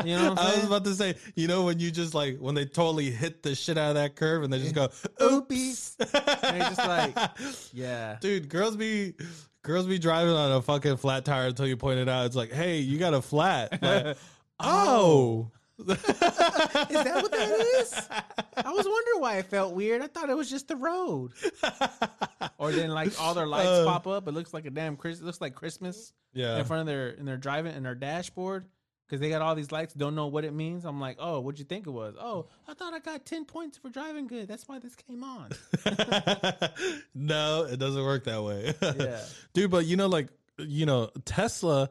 S2: You know what I'm
S1: I was about to say, you know, when you just like when they totally hit the shit out of that curve and they just go,
S2: Oops.
S1: "Oops,"
S2: And just like, yeah.
S1: dude, girls be girls be driving on a fucking flat tire until you point it out. It's like, hey, you got a flat. Like, oh.
S2: Is that what that is? I was wondering why it felt weird. I thought it was just the road. or then like all their lights
S1: Uh.
S2: pop up. It looks like a damn Chris. It looks like Christmas
S1: yeah.
S2: in front of their in their driving in their dashboard because they got all these lights. Don't know what it means. I'm like, oh, what'd you think it was? Oh, I thought I got ten points for driving good. That's why this came on.
S1: no, it doesn't work that way.
S2: Yeah.
S1: Dude, but you know, like, you know, Tesla,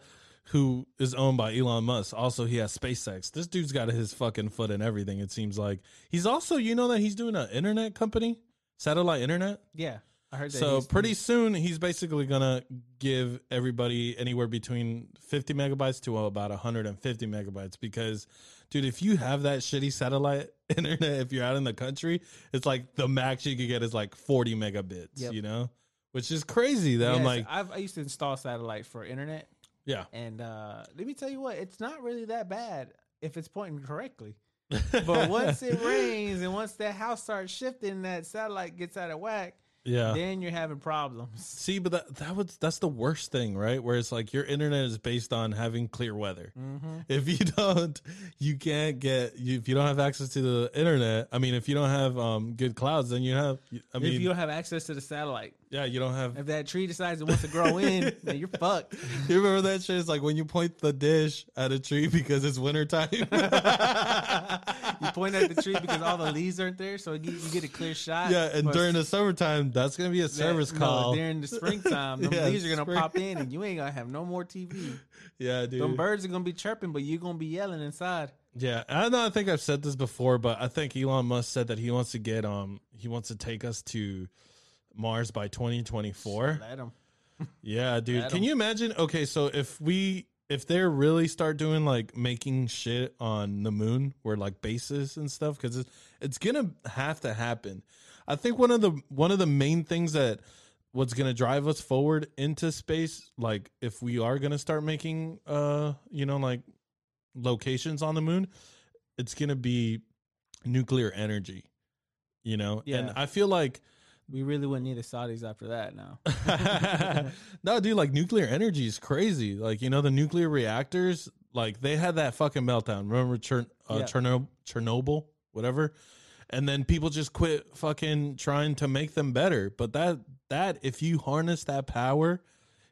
S1: who is owned by Elon Musk, also he has SpaceX. This dude's got his fucking foot in everything, it seems like. He's also, you know, that he's doing an internet company, satellite internet.
S2: Yeah, I heard that.
S1: So pretty soon he's basically gonna give everybody anywhere between 50 megabytes to about 150 megabytes because dude if you have that shitty satellite internet if you're out in the country it's like the max you could get is like 40 megabits
S2: Yep.
S1: you know which is crazy that I'm like
S2: I've, I used to install satellite for internet,
S1: yeah
S2: and uh, let me tell you what, it's not really that bad if it's pointing correctly. But once it rains and once that house starts shifting, that satellite gets out of whack,
S1: yeah
S2: then you're having problems.
S1: See, but that that was that's the worst thing, right? Where it's like your internet is based on having clear weather.
S2: Mm-hmm.
S1: If you don't, you can't get. You, if you don't have access to the internet, I mean, if you don't have um good clouds, then you have. I mean,
S2: if you don't have access to the satellite,
S1: yeah, you don't have.
S2: if that tree decides it wants to grow in, then you're fucked.
S1: You remember that shit? It's like when you point the dish at a tree because it's wintertime.
S2: You point at the tree because all the leaves aren't there, so you get, you get a clear shot.
S1: yeah, and
S2: But
S1: during the summertime, that's gonna be a
S2: that-
S1: service
S2: no,
S1: call.
S2: during the springtime, the
S1: Yeah,
S2: leaves are gonna
S1: spring.
S2: pop in, and you ain't gonna have no more TV.
S1: yeah, dude.
S2: Them birds are gonna be chirping, but you're gonna be yelling inside.
S1: Yeah, I know. I think I've said this before, but I think Elon Musk said that he wants to get um he wants to take us to Mars by 2024.
S2: Let 'em.
S1: Yeah, dude.
S2: Let
S1: Can
S2: 'em.
S1: you imagine? Okay, so if we if they really start doing like making shit on the moon where like bases and stuff cuz it's, it's going to have to happen. I think one of the one of the main things that what's going to drive us forward into space like if we are going to start making uh you know like locations on the moon, it's going to be nuclear energy. You know? And I feel like
S2: We really wouldn't need the Saudis after that now.
S1: no, dude, like nuclear energy is crazy. Like, you know, the nuclear reactors, like they had that fucking meltdown. Remember Chern- uh,
S2: Yeah.
S1: Chernobyl, Chernobyl, whatever? And then people just quit fucking trying to make them better. But that, that, if you harness that power,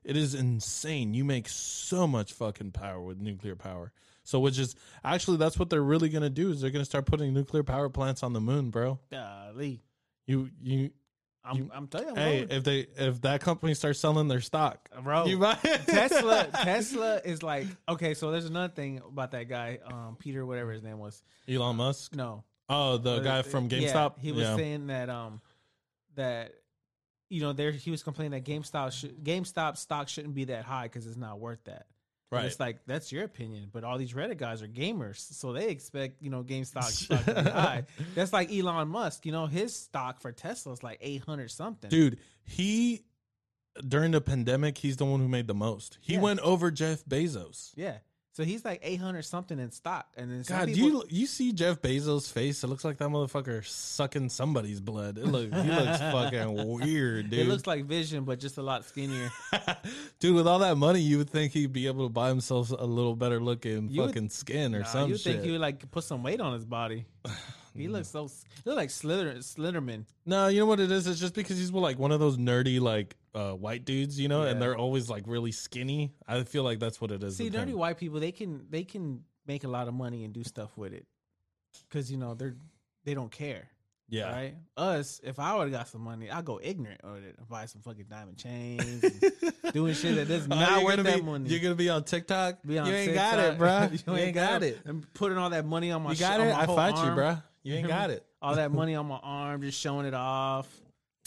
S1: it is insane. You make so much fucking power with nuclear power. So, which is actually, that's what they're really going to do is they're going to start putting nuclear power plants on the moon, bro.
S2: Golly.
S1: You, you,
S2: I'm,
S1: You-
S2: I'm telling you, I'm
S1: hey,
S2: rolling.
S1: if they, if that company starts selling their stock,
S2: bro.
S1: you buy
S2: Tesla, Tesla is like okay. So there's another thing about that guy, um, Peter, whatever his name was.
S1: Elon Musk.
S2: No,
S1: Oh, the
S2: Uh,
S1: guy from
S2: yeah,
S1: GameStop.
S2: he was
S1: Yeah.
S2: saying that um that you know there he was complaining that GameStop should, GameStop stock shouldn't be that high because it's not worth that. And
S1: right.
S2: It's like that's your opinion, but all these Reddit guys are gamers, so they expect you know GameStop stock to be high. That's like Elon Musk. You know his stock for Tesla is like eight hundred something.
S1: Dude, he during the pandemic, he's the one who made the most. He
S2: Yeah.
S1: went over Jeff Bezos.
S2: Yeah, so he's like eight hundred something in stock, and then
S1: God,
S2: people,
S1: you you see Jeff Bezos' face? It looks like that motherfucker sucking somebody's blood. It looks he looks fucking weird, dude.
S2: it looks like Vision, but just a lot skinnier.
S1: dude, with all that money, you would think he'd be able to buy himself a little better looking
S2: You would-
S1: fucking skin or
S2: Nah,
S1: some
S2: you think he would like put some weight on his body? He looks so he look like Slither Sliderman.
S1: No, you know what it is? It's just because he's like one of those nerdy like uh, white dudes, you know, and they're always like really skinny. I feel like that's what it is.
S2: See,
S1: dirty
S2: white people they can they can make a lot of money and do stuff with it because you know they're they don't care.
S1: Yeah.
S2: Right? Us, if I would have got some money, I'd go ignorant it and buy some fucking diamond chains, and doing shit that does
S1: Oh,
S2: not
S1: you're
S2: worth that
S1: be,
S2: money.
S1: You're gonna be on TikTok.
S2: Be on
S1: you ain't got it,
S2: TikTok.
S1: bro.
S2: you,
S1: you ain't got it.
S2: And putting all that money on my
S1: You
S2: sh-
S1: got
S2: on
S1: it.
S2: my
S1: I fight you,
S2: arm.
S1: bro. You ain't got it.
S2: All that money on my arm, just showing it off.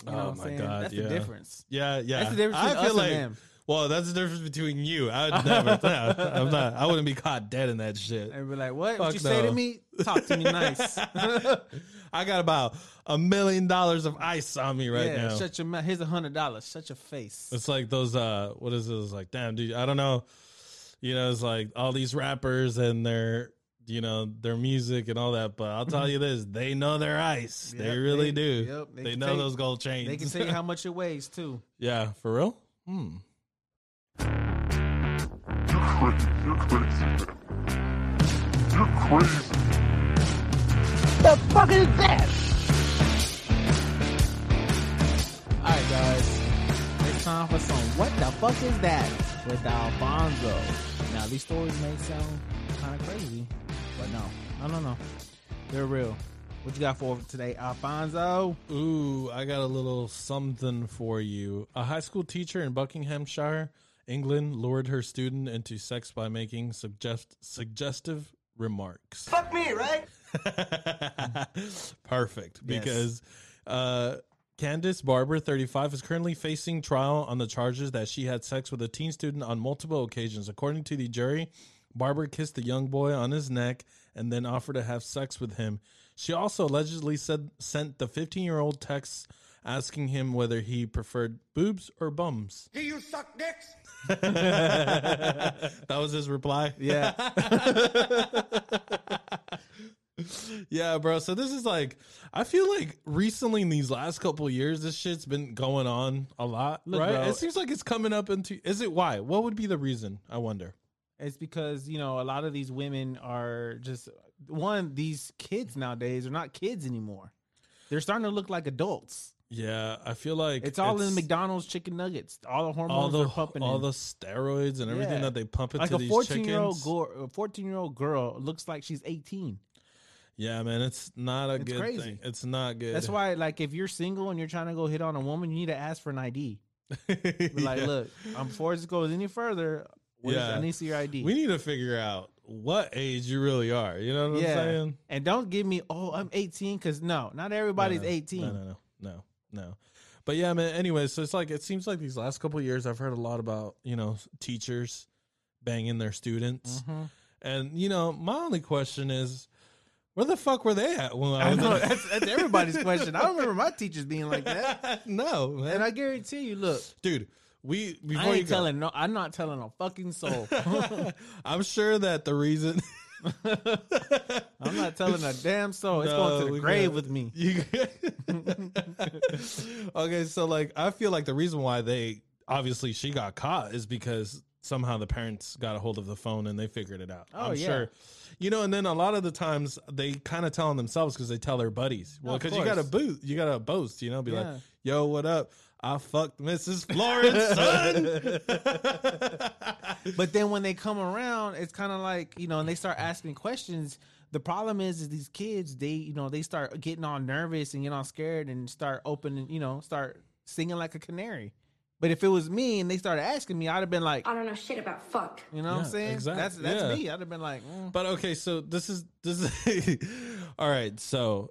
S2: You know
S1: Oh my
S2: saying?
S1: God,
S2: That's
S1: yeah.
S2: the difference.
S1: Yeah, yeah.
S2: That's the difference between
S1: I feel
S2: us
S1: like,
S2: and them.
S1: well, that's the difference between you. I would never. no, I'm not. I wouldn't be caught dead in that shit.
S2: And be like, what?
S1: Fuck
S2: what you say to me? Talk to me nice.
S1: I got about a million dollars of ice on me right
S2: yeah,
S1: now.
S2: shut your mouth. Here's a hundred dollars. Shut your face.
S1: It's like those. uh What is it? It's like, damn, dude. I don't know. You know, it's like all these rappers and their, you know, their music and all that. But I'll tell you this: they know their ice.
S2: Yep,
S1: they really
S2: they-
S1: do.
S2: yep, they
S1: they know
S2: tell
S1: those gold chains.
S2: They can tell you how much it weighs too.
S1: yeah, for real. Hmm.
S4: You're crazy. You're crazy.
S5: The fuck is that?
S2: All right, guys. It's time for some What the fuck is that with Alfonso. Now, these stories may sound kind of crazy, but no. No, no, no. They're real. What you got for today, Alfonso?
S1: Ooh, I got a little something for you. A high school teacher in Buckinghamshire, England, lured her student into sex by making suggest- suggestive remarks.
S5: Fuck me, right?
S1: Perfect.
S2: Yes.
S1: Because uh, Candice Barber, 35, is currently facing trial on the charges that she had sex with a teen student on multiple occasions. According to the jury, Barber kissed the young boy on his neck and then offered to have sex with him. She also allegedly said sent the 15 year old texts asking him whether he preferred boobs or bums.
S4: Do you suck dicks?
S1: that was his reply.
S2: Yeah.
S1: Yeah, bro. So this is like, I feel like recently in these last couple of years, this shit's been going on a lot,
S2: Look,
S1: right?
S2: bro.
S1: It seems like it's coming up into. Is it why? What would be the reason? I wonder.
S2: It's because you know a lot of these women are just one. These kids nowadays are not kids anymore. They're starting to look like adults.
S1: Yeah, I feel like
S2: It's all in McDonald's chicken nuggets. All the hormones
S1: all the
S2: are pumping
S1: all
S2: in.
S1: the steroids and everything
S2: Yeah.
S1: that they pump into
S2: like a
S1: these
S2: fourteen year old
S1: chickens.
S2: girl, a fourteen year old girl looks like she's eighteen.
S1: Yeah, man, it's not a
S2: It's
S1: good
S2: crazy.
S1: thing. It's not good.
S2: That's why, like, if you're single and you're trying to go hit on a woman, you need to ask for an ID. Like,
S1: Yeah.
S2: look, um, before this goes any further, what is-
S1: Yeah.
S2: I need to see your ID.
S1: we need to figure out what age you really are. You know what
S2: yeah,
S1: I'm saying?
S2: and don't give me, oh, I'm 18, because no, not everybody's
S1: No, no,
S2: 18.
S1: No, no, no, no, no. But yeah, man. Anyways, so it's like it seems like these last couple of years, I've heard a lot about you know teachers banging their students,
S2: Mhm.
S1: and you know my only question is, where the fuck were they at when I
S2: I
S1: was?
S2: know that's, that's everybody's question. I don't remember my teachers being like that,
S1: no, man.
S2: and I guarantee you, look,
S1: dude. We before
S2: I
S1: you
S2: ain't
S1: go,
S2: telling no, I'm not telling a fucking soul.
S1: I'm sure that the reason
S2: I'm not telling a damn soul. It's
S1: No,
S2: going to the grave
S1: got-
S2: with me.
S1: You okay, so like I feel like the reason why they obviously she got caught is because somehow the parents got a hold of the phone and they figured it out.
S2: Oh,
S1: I'm
S2: yeah.
S1: sure. You know, and then a lot of the times they kind of tell on themselves because they tell their buddies. Well, because you got to boot, you got to boast. You know, be
S2: Yeah.
S1: like, "Yo, what up? I fucked Mrs. Florence, son."
S2: But then when they come around, it's kind of like you know, and they start asking questions. The problem is, is these kids they you know they start getting all nervous and get all scared and start opening you know start singing like a canary. But if it was me and they started asking me, I'd have been like,
S3: I don't know shit about fuck.
S2: you know what I'm saying?
S1: exact-
S2: That's that's
S1: yeah.
S2: me. I'd have been like, mm.
S1: But okay, so this is this is all right. So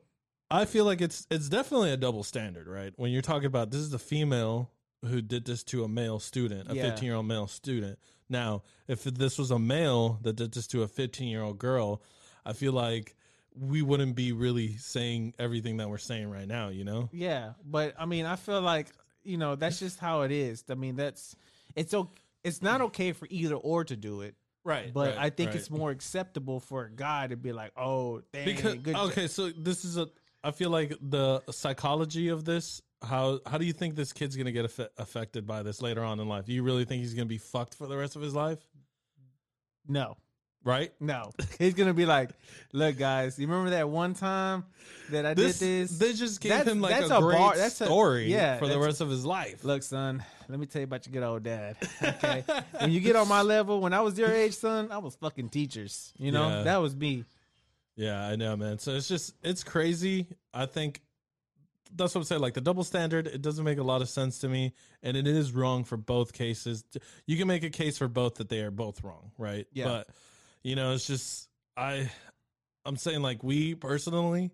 S1: I feel like it's it's definitely a double standard, right? When you're talking about this is a female who did this to a male student, a
S2: Yeah.
S1: 15 year old male student. Now, if this was a male that did this to a 15 year old girl, I feel like we wouldn't be really saying everything that we're saying right now. You know?
S2: yeah. But I mean, I feel like you know that's just how it is. I mean, that's it's okay. It's not okay for either or to do it.
S1: Right.
S2: But I think it's more acceptable for a guy to be like, "Oh, dang,
S1: because
S2: good job."
S1: okay so this is a i feel like the psychology of this how how do you think this kid's gonna get affe- affected by this later on in life do you really think he's gonna be fucked for the rest of his life
S2: No,
S1: right
S2: no. He's gonna be like, "Look, guys, you remember that one time that I
S1: this,
S2: did this?
S1: they just gave
S2: That's-
S1: him like
S2: that's
S1: a,
S2: a
S1: great
S2: bar- that's a-
S1: story
S2: yeah,
S1: for the rest of his life
S2: Look, son, let me tell you about your good old dad. Okay, when you get on my level, when I was your age, son, I was fucking teachers. You know,
S1: Yeah.
S2: that was me.
S1: Yeah i know man so it's just it's crazy i think that's what i'm saying like the double standard it doesn't make a lot of sense to me and it is wrong for both cases you can make a case for both that they are both wrong right
S2: Yeah.
S1: but you know it's just i i'm saying like we personally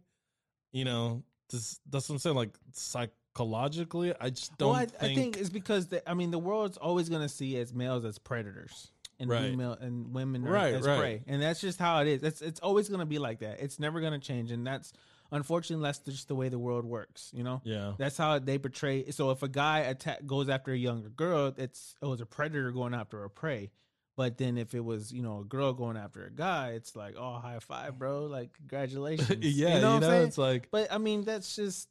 S1: you know, this, that's what I'm saying. Like psychologically, I just don't
S2: well, I,
S1: think,
S2: I think it's because the, I mean the world's always going to see as males as predators and
S1: Right.
S2: female and women
S1: Right,
S2: as
S1: right.
S2: prey, and that's just how it is. It's it's always going to be like that. It's never going to change, and that's unfortunately that's just the way the world works. You know.
S1: yeah.
S2: That's how they portray. So if a guy attack goes after a younger girl, it's it was a predator going after a prey. But then if it was you know a girl going after a guy, it's like oh high five, bro, like congratulations.
S1: yeah,
S2: you know, what I'm
S1: it's like
S2: But I mean that's just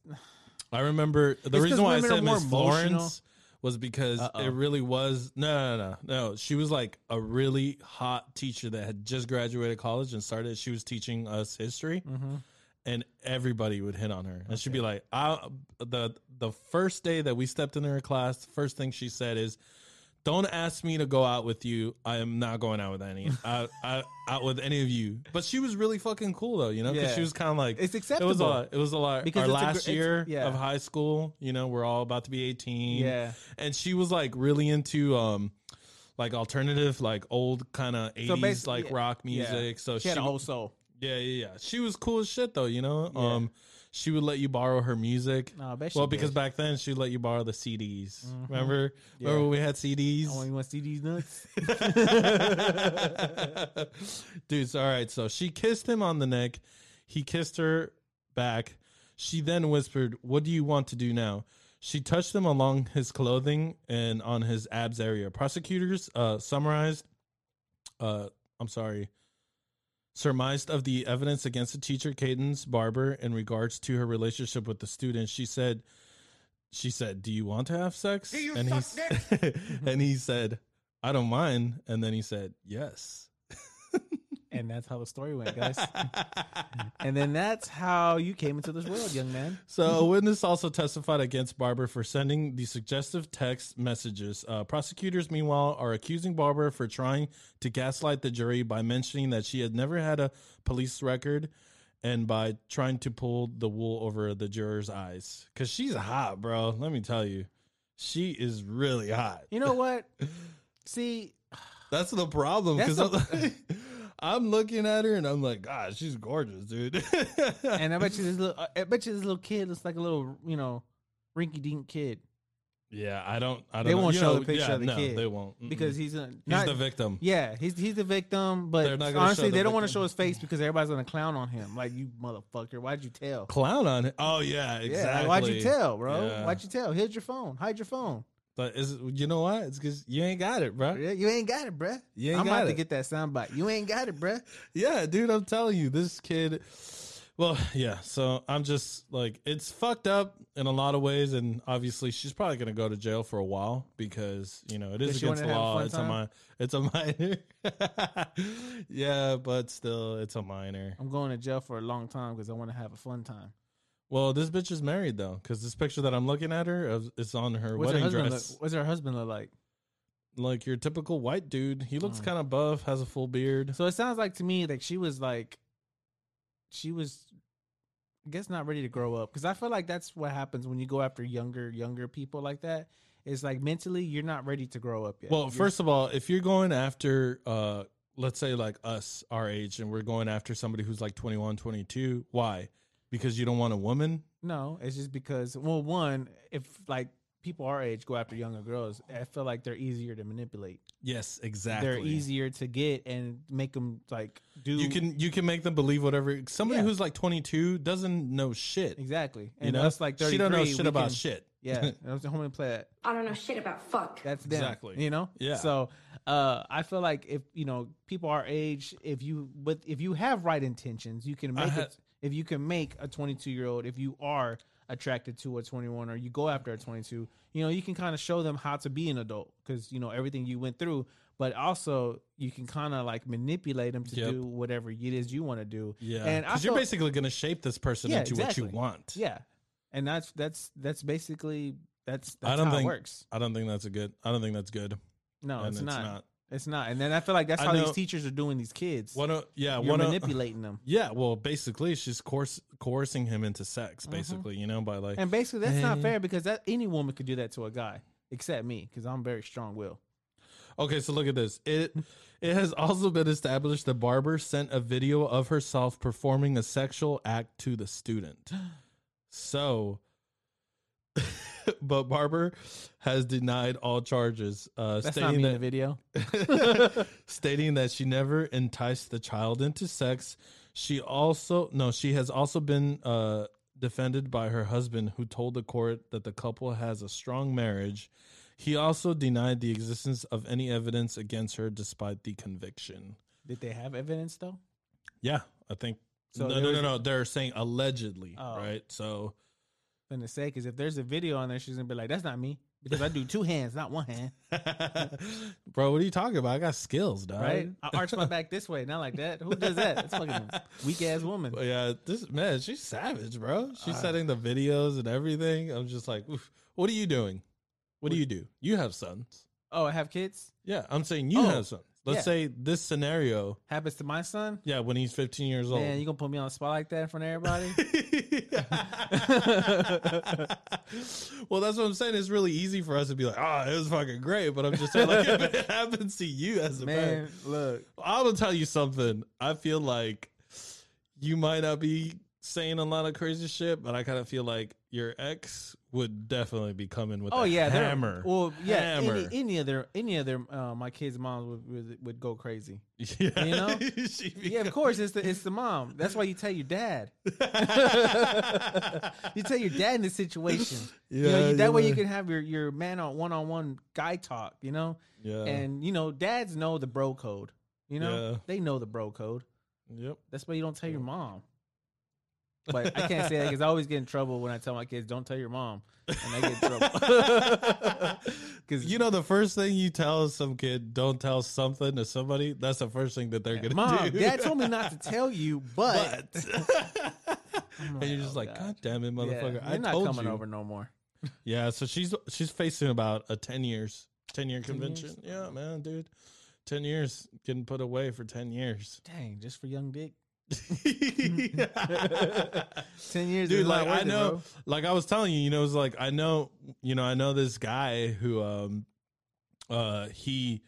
S1: I remember the reason why I said
S2: more
S1: Miss
S2: emotional.
S1: Florence was because
S2: Uh-oh.
S1: it really was no, no, no, no. She was like a really hot teacher that had just graduated college and started. She was teaching us history,
S2: mm-hmm.
S1: and everybody would hit on her, and she'd be like, I, "the the first day that we stepped into her class, the first thing she said is." Don't ask me to go out with you. I am not going out with any out, out, out with any of you. But she was really fucking cool though, you know, because
S2: Yeah.
S1: she was kind of like
S2: It's acceptable.
S1: It was a lot. It was a lot.
S2: Because
S1: Our
S2: it's a gr-
S1: last year
S2: yeah.
S1: of high school, you know, we're all about to be eighteen.
S2: Yeah.
S1: and she was like really into um, like alternative, like old kind of eighties,
S2: basi-
S1: like
S2: yeah.
S1: rock music. So
S2: She had
S1: w-
S2: a whole soul.
S1: yeah, yeah, yeah. She was cool as shit though, you know.
S2: Yeah.
S1: Um, she would let you borrow her music.
S2: No, I bet she
S1: well, because
S2: did.
S1: back then she'd let you borrow the CDs.
S2: Mhm.
S1: Remember?
S2: Yeah.
S1: Remember when we had CDs?
S2: Oh, you want CDs nuts?
S1: Dude, so, all right. So she kissed him on the neck. He kissed her back. She then whispered, What do you want to do now? She touched him along his clothing and on his abs area. Prosecutors uh, summarized, uh, I'm sorry, surmised of the evidence against the teacher, Candice Barber, in regards to her relationship with the student. She said, she said, "Do you want to have sex?" And he and he said, "I don't mind." And then he said, "Yes."
S2: And that's how the story went, guys. and then that's how you came into this world, young man.
S1: So a witness also testified against Barber for sending the suggestive text messages. Uh, prosecutors, meanwhile, are accusing Barber for trying to gaslight the jury by mentioning that she had never had a police record and by trying to pull the wool over the jurors' eyes. Because she's hot, bro. Let me tell you. She is really hot.
S2: You know what? See,
S1: That's the problem.
S2: That's
S1: Because
S2: the-
S1: I'm, looking at her and I'm like, God, she's gorgeous, dude.
S2: and I bet you this little, I bet you this little kid looks like a little, you know, rinky dink kid
S1: Yeah, I don't. I don't.
S2: They
S1: know.
S2: won't
S1: You
S2: show
S1: know,
S2: the picture
S1: yeah,
S2: of the kid.
S1: no,
S2: kid
S1: They won't Mm-mm.
S2: because he's a,
S1: he's the victim.
S2: Yeah, he's he's the victim, but
S1: not
S2: honestly,
S1: the
S2: they don't want to show his face because everybody's gonna clown on him. Like you motherfucker, why'd you tell?
S1: Clown on him? Oh yeah, exactly.
S2: Yeah, like, why'd you tell, bro?
S1: Yeah.
S2: Why'd you tell? Here's your phone. Hide your phone.
S1: But is you know what? It's because you ain't got it, bro.
S2: Yeah, you ain't got it, bruh.
S1: You ain't
S2: I'm
S1: got
S2: about to get that soundbite. You ain't got it, bruh.
S1: Yeah, dude, I'm telling you, this kid. Well, yeah. So I'm just like, it's fucked up in a lot of ways, and obviously she's probably gonna go to jail for a while because you know it is against the law. It's
S2: time?
S1: a mi- it's a minor. yeah, but still, it's a minor.
S2: I'm going to jail for a long time because I want to have a fun time.
S1: Well, this bitch is married though, because this picture that I'm looking at her of- is on her
S2: What's her
S1: wedding
S2: husband?
S1: dress.
S2: Look, what's her husband look like?
S1: Like your typical white dude. He looks
S2: Mm.
S1: kind of buff, has a full beard.
S2: So it sounds like to me like she was like, she was, I guess not ready to grow up because I feel like that's what happens when you go after younger younger people like that. It's like mentally you're not ready to grow up yet.
S1: Well,
S2: You're-
S1: first of all, if you're going after, uh, let's say like us, our age, and we're going after somebody who's like 21, 22, why? Because you don't want a woman?
S2: no, it's just because well, one, if like people our age go after younger girls, I feel like they're easier to manipulate.
S1: Yes, exactly.
S2: They're easier to get and make them like do.
S1: You can you can make them believe whatever. Somebody
S2: Yeah.
S1: who's like 22 doesn't know shit.
S2: exactly,
S1: You
S2: and
S1: know,
S2: us like
S1: she
S2: 33,
S1: don't know shit about
S2: can-
S1: shit.
S2: Yeah, I was home and play that.
S7: I don't know shit about fuck.
S2: That's them.
S1: Exactly.
S2: You know?
S1: Yeah.
S2: So uh I feel like if you know, people our age, if you but if you have right intentions, you can
S1: I
S2: make
S1: ha-
S2: it if you can make a twenty two year old, if you are attracted to a twenty one or you go after a twenty two, you know, you can kind of show them how to be an adult because you know everything you went through, but also you can kind of like manipulate them to
S1: Yep.
S2: do whatever it is you want to do.
S1: Yeah,
S2: And I
S1: because you're basically going to shape this person
S2: Yeah,
S1: into what you want.
S2: Yeah. And that's that's that's basically that's that's
S1: I don't
S2: how
S1: think
S2: it works.
S1: I don't think that's a good. I don't think that's good.
S2: No,
S1: and
S2: it's,
S1: it's
S2: not.
S1: not.
S2: It's not. And then I feel like that's
S1: I
S2: how
S1: know-
S2: these teachers are doing these kids.
S1: One of yeah,
S2: You're
S1: one of-
S2: manipulating them.
S1: Yeah, well, basically, she's coerce, coercing him into sex,
S2: Mm-hmm.
S1: basically, you know, by like,
S2: And basically that's not fair because that any woman could do that to a guy except me because I'm very strong willed.
S1: Okay, so look at this. It it has also been established that Barber sent a video of herself performing a sexual act to the student. So, but Barber has denied all charges, uh,
S2: That's not
S1: stating
S2: me in the
S1: that
S2: video.
S1: stating that she never enticed the child into sex. She also no, she has also been uh, defended by her husband, who told the court that the couple has a strong marriage. He also denied the existence of any evidence against her, despite the conviction.
S2: Did they have evidence though?
S1: Yeah, I think.
S2: So
S1: no,
S2: there
S1: no,
S2: was-
S1: no. They're saying allegedly,
S2: Oh.
S1: right? So,
S2: gonna say because if there's a video on there, she's gonna be like, "That's not me," because I do two hands, not one hand,
S1: bro, what are you talking about? I got skills, dog.
S2: right? I arch my back this way, not like that. Who does that? That's fucking weak ass woman.
S1: But yeah, this man, she's savage, bro. She's
S2: Uh.
S1: setting the videos and everything. I'm just like, what are you doing? What do you do? You have sons.
S2: Oh, I have kids.
S1: Yeah, I'm saying you
S2: Oh,
S1: have sons. Let's
S2: yeah.
S1: say this scenario.
S2: Happens to my son.
S1: Yeah, when he's 15 years old.
S2: Man, you gonna put me on the spot like that in front of everybody?
S1: well, that's what I'm saying. It's really easy for us to be like, oh, it was fucking great. But I'm just saying, like, if it happens to you as a man,
S2: Man, look,
S1: I'm gonna tell you something. I feel like you might not be saying a lot of crazy shit, but I kind of feel like your ex would definitely be coming with
S2: oh
S1: a
S2: yeah,
S1: hammer.
S2: Well, yeah,
S1: hammer.
S2: any, any of their any of their uh, my kids' moms would, would would go crazy.
S1: yeah,
S2: you know? Yeah, of course, it's the it's the mom. That's why you tell your dad. you tell your dad in this situation. you know,
S1: Yeah,
S2: you- that way you can have your your man on one on one guy talk. You know,
S1: Yeah.
S2: and you know, dads know the bro code. You know,
S1: Yeah.
S2: they know the bro code.
S1: Yep.
S2: That's why you don't tell your mom. But I can't say that because I always get in trouble when I tell my kids, "Don't tell your mom," and I get in trouble. Because
S1: You know, the first thing you tell some kid, don't tell something to somebody. That's the first thing that they're gonna
S2: mom,
S1: do.
S2: dad told me not to tell you, but,
S1: but. and you're just
S2: oh,
S1: like,
S2: God.
S1: God damn it, motherfucker!
S2: you're
S1: I
S2: not
S1: told
S2: coming
S1: you.
S2: over no more.
S1: Yeah, so she's she's facing about a ten years, ten year
S2: 10
S1: convention.
S2: years?
S1: Yeah, man, dude, ten years getting put away for ten years.
S2: Dang, just for young dick. Ten years, dude.
S1: like I know,
S2: bro.
S1: like I was telling you, you know, it's like I know, you know, I know this guy who, um, uh, he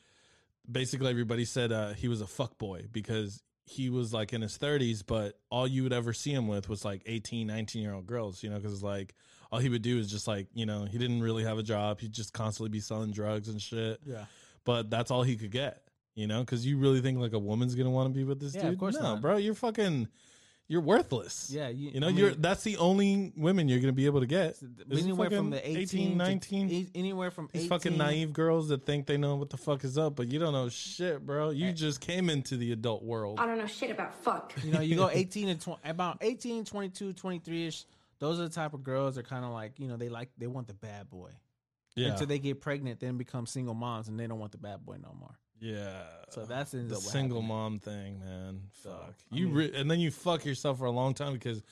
S1: basically everybody said uh he was a fuck boy because he was like in his 30s but all you would ever see him with was like 18 19 year old girls you know because like all he would do is just like you know he didn't really have a job he'd just constantly be selling drugs and shit
S2: Yeah.
S1: but that's all he could get you know because you really think like a woman's gonna want to be with this
S2: Yeah,
S1: dude
S2: of course
S1: no
S2: not.
S1: bro you're fucking you're worthless
S2: Yeah, you,
S1: you know
S2: I mean,
S1: you're that's the only women you're gonna be able to get Is
S2: anywhere
S1: fucking
S2: from the 18, to-
S1: 19
S2: e- anywhere from
S1: these
S2: 18,
S1: fucking naive girls that think they know what the fuck is up, but you don't know shit, bro. You just came into the adult world.
S7: I don't know shit about fuck.
S2: You know, you go 18 and 20, about 18, 22, 23 ish. Those are the type of girls that are kind of like, you know, they like, they want the bad boy.
S1: Yeah,
S2: Until they get pregnant, then become single moms and they don't want the bad boy no more.
S1: Yeah.
S2: So that's ends
S1: the single
S2: happening.
S1: mom thing, man. Fuck
S2: I
S1: you,
S2: mean-
S1: re- and then you fuck yourself for a long time because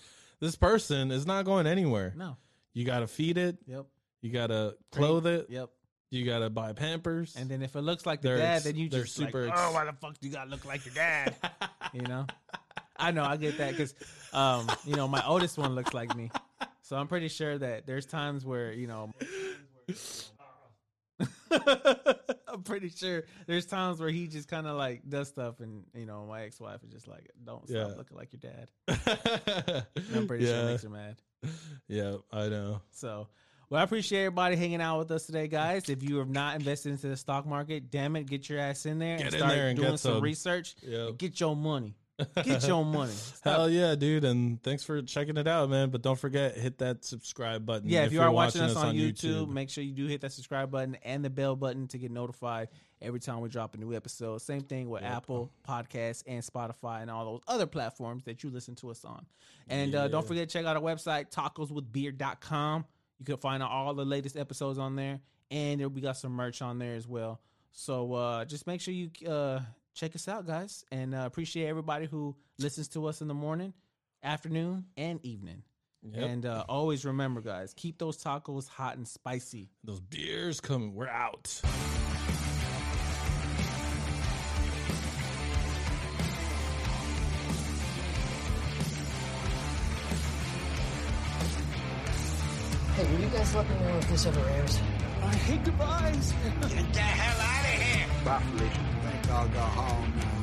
S1: this person is not going anywhere.
S2: No.
S1: You got to feed it.
S2: Yep.
S1: You got to clothe it.
S2: Yep.
S1: You got to buy Pampers.
S2: And then if it looks like the dad, then you just
S1: super
S2: like, oh, why the fuck do you gotta look like your dad? you know, I know I get that because, um, you know, my oldest one looks like me, so I'm pretty sure that there's times where you know. I'm pretty sure there's times where he just kind of like does stuff, and you know, my ex-wife is just like, "Don't stop
S1: Yeah.
S2: looking like your dad." I'm pretty sure it
S1: yeah,
S2: makes her mad.
S1: yeah, I know.
S2: So, well, I appreciate everybody hanging out with us today, guys. If you have not invested into the stock market, damn it, get your ass in there
S1: Get
S2: and start
S1: there and
S2: doing some
S1: some.
S2: research.
S1: Yep.
S2: and Get your money. Get your money.
S1: Hell yeah, dude! And thanks for checking it out, man. But don't forget hit that subscribe button.
S2: yeah, if, you are watching, us on, YouTube, make sure you do hit that subscribe button and the bell button to get notified every time we drop a new episode. Same thing with Apple Podcasts and Spotify and all those other platforms that you listen to us on. And uh, don't forget to check out our website, tacoswithbeer.com. You can find all the latest episodes on there. And there- we got some merch on there as well. So uh, just make sure you uh, check us out, guys. And uh, appreciate everybody who listens to us in the morning, afternoon, and evening.
S1: Yep.
S2: And uh, always remember, guys, keep those tacos hot and spicy.
S1: those beers coming. We're out.
S5: Hey, will you guys let me know if this ever airs?
S4: I hate goodbyes.
S6: Get the hell out of here!
S8: Bye, Felicia.
S4: think I'll go home now.